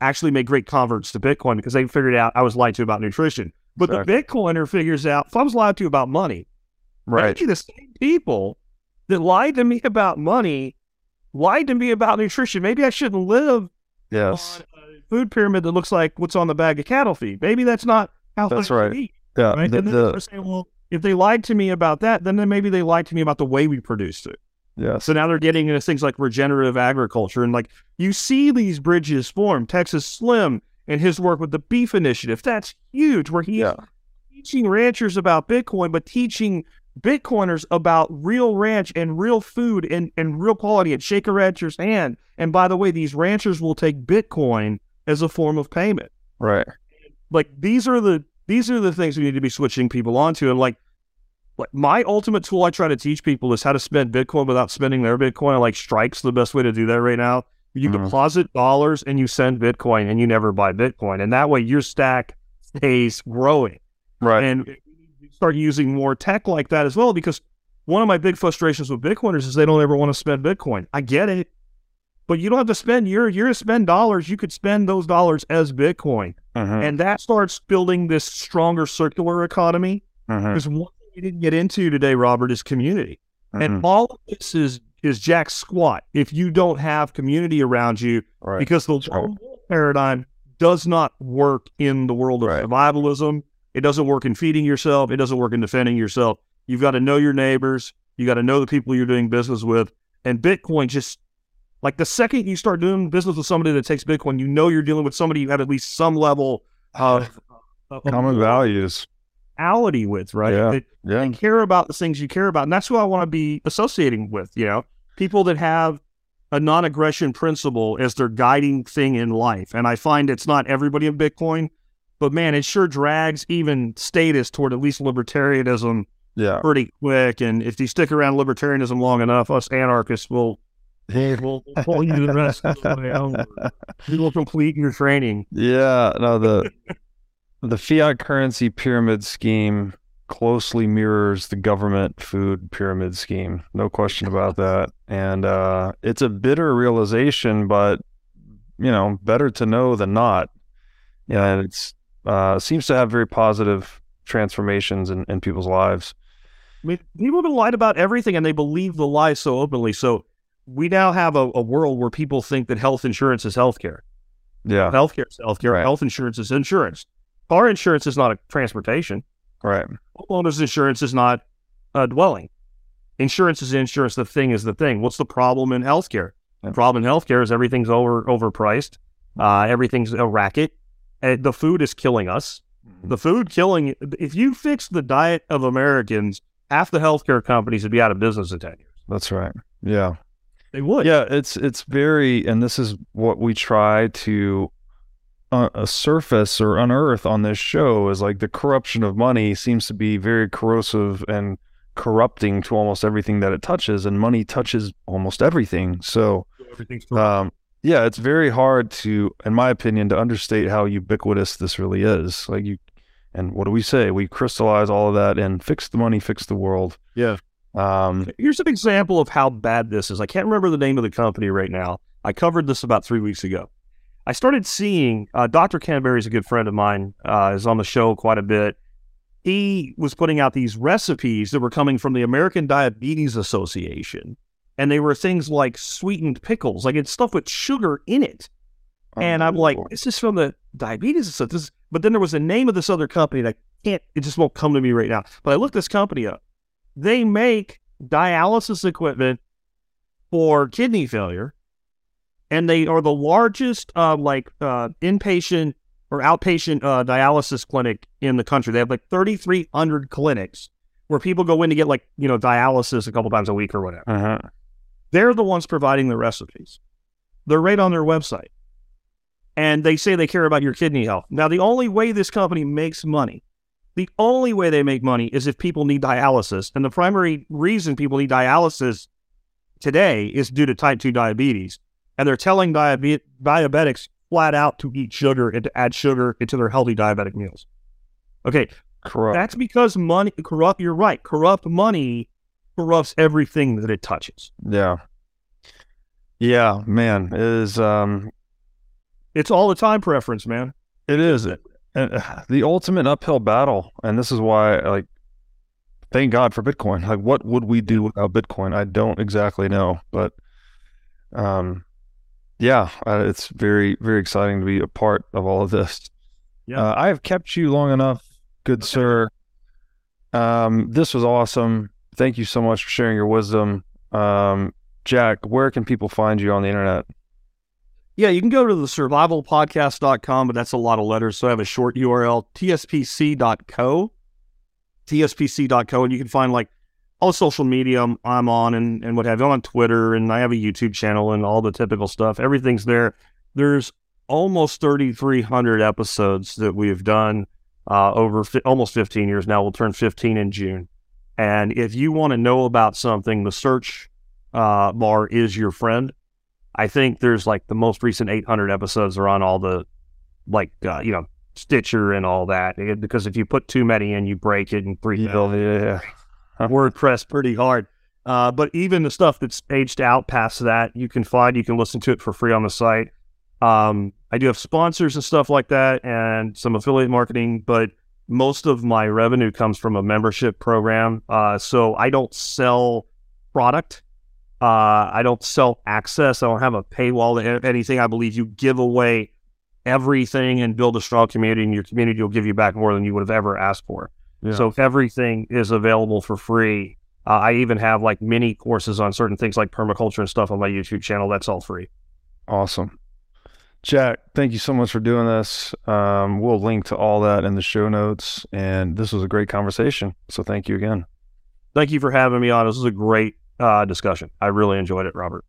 actually make great converts to Bitcoin because they figured out I was lied to about nutrition. But the Bitcoiner figures out if I was lied to about money, Right. the same people that lied to me about money lied to me about nutrition. Maybe I shouldn't live Yes. on a food pyramid that looks like what's on the bag of cattle feed. Maybe that's not how That's right. eat, Yeah. right? The, and then the- they're saying, well, if they lied to me about that, then then maybe they lied to me about the way we produced it. Yeah. So now they're getting into things like regenerative agriculture. And like you see these bridges form. Texas Slim and his work with the beef initiative. That's huge, where he's Yeah. teaching ranchers about Bitcoin, but teaching Bitcoiners about real ranch and real food and, and real quality and shake a rancher's hand. And by the way, these ranchers will take Bitcoin as a form of payment. Right. Like these are the these are the things we need to be switching people onto. And like like my ultimate tool I try to teach people is how to spend Bitcoin without spending their Bitcoin. Like Strike's the best way to do that right now. You Mhm. deposit dollars and you send Bitcoin and you never buy Bitcoin. And that way your stack stays growing. Right. And start using more tech like that as well because one of my big frustrations with Bitcoiners is they don't ever want to spend Bitcoin. I get it. But you don't have to spend your you're to spend dollars. You could spend those dollars as Bitcoin. Mhm. And that starts building this stronger circular economy. Because one thing we didn't get into today, Robert, is community. Mhm. And all of this is is jack squat if you don't have community around you right. because the right. paradigm does not work in the world of Right. survivalism. It doesn't work in feeding yourself. It doesn't work in defending yourself. You've got to know your neighbors. You got to know the people you're doing business with. And Bitcoin just like the second you start doing business with somebody that takes Bitcoin, you know you're dealing with somebody you have at least some level [SIGHS] of, of Common values. morality with, right? Yeah. That Yeah. they care about the things you care about. And that's who I want to be associating with, you know, people that have a non aggression principle as their guiding thing in life. And I find it's not everybody in Bitcoin, but man, it sure drags even status toward at least libertarianism Yeah. pretty quick. And if you stick around libertarianism long enough, us anarchists will. [LAUGHS] We'll we'll pull you the rest of the way over. We will complete your training. Yeah, no the the fiat currency pyramid scheme closely mirrors the government food pyramid scheme. No question about that. And uh it's a bitter realization, but you know, better to know than not. Yeah, and it's uh seems to have very positive transformations in, in people's lives. I mean, people have been lied about everything and they believe the lie so openly. So we now have a, a world where people think that health insurance is healthcare. Yeah. Healthcare is healthcare. Right. Health insurance is insurance. Car insurance is not a transportation. Right. Homeowners insurance is not a dwelling. Insurance is insurance. The thing is the thing. What's the problem in healthcare? The problem in healthcare is everything's over overpriced. Uh, everything's a racket. Uh, the food is killing us. Mm-hmm. The food killing. If you fix the diet of Americans, half the healthcare companies would be out of business in ten years. That's right. Yeah. They would. Yeah, it's it's very, and this is what we try to uh, uh, surface or unearth on this show is like the corruption of money seems to be very corrosive and corrupting to almost everything that it touches, and money touches almost everything. So, Everything's um, yeah, it's very hard to, in my opinion, to understate how ubiquitous this really is. Like you, and what do we say? We crystallize all of that and fix the money, fix the world. Yeah. Um, Here's an example of how bad this is. I can't remember the name of the company right now. I covered this about three weeks ago. I started seeing uh, Dr. Ken Berry is a good friend of mine, uh, is on the show quite a bit. He was putting out these recipes that were coming from the American Diabetes Association, and they were things like sweetened pickles, like it's stuff with sugar in it. And I'm like, unbelievable. this is from the diabetes. So this, But then there was the name of this other company that can't, it just won't come to me right now. But I looked this company up. They make dialysis equipment for kidney failure, and they are the largest, uh, like, uh, inpatient or outpatient uh, dialysis clinic in the country. They have like 3,300 clinics where people go in to get like, you know, dialysis a couple times a week or whatever. Uh-huh. They're the ones providing the recipes. They're right on their website. And they say they care about your kidney health. Now, the only way this company makes money, the only way they make money is if people need dialysis. And the primary reason people need dialysis today is due to type 2 diabetes. And they're telling diabe- diabetics flat out to eat sugar and to add sugar into their healthy diabetic meals. Okay, Corrupt. that's because money corrupt. You're right. Corrupt money corrupts everything that it touches. yeah. Yeah, man. It is um It's all the time preference, man. It is and, uh, the ultimate uphill battle, and this is why, like, thank God for Bitcoin. Like, what would we do without Bitcoin? I don't exactly know, but, um, yeah, uh, it's very, very exciting to be a part of all of this. Yeah. Uh, I have kept you long enough, good sir. Um, this was awesome. Thank you so much for sharing your wisdom. Um, Jack, where can people find you on the internet? Yeah, you can go to the survivalpodcast.com, but that's a lot of letters. So I have a short URL, tspc.co, tspc.co, and you can find like all social media I'm, on and, and what have you. I'm on Twitter and I have a YouTube channel and all the typical stuff. Everything's there. There's almost 3,300 episodes that we've done uh, over fi- almost 15 years now. We'll turn 15 in June. And if you want to know about something, the search uh, bar is your friend. I think there's like the most recent 800 episodes are on all the like uh, you know Stitcher and all that It- because if you put too many in, you break it and three. Yeah, yeah. [LAUGHS] WordPress pretty hard. Uh, but even the stuff that's aged out past that, you can find. You can listen to it for free on the site. Um, I do have sponsors and stuff like that, and some affiliate marketing. But most of my revenue comes from a membership program. Uh, so I don't sell product. Uh, I don't sell access. I don't have a paywall to anything. I believe you give away everything and build a strong community, and your community will give you back more than you would have ever asked for. Yeah. So everything is available for free. Uh, I even have like mini courses on certain things like permaculture and stuff on my YouTube channel. That's all free. Awesome. Jack, thank you so much for doing this. Um, we'll link to all that in the show notes. And this was a great conversation. So thank you again. Thank you for having me on. This was a great uh, discussion. I really enjoyed it, Robert.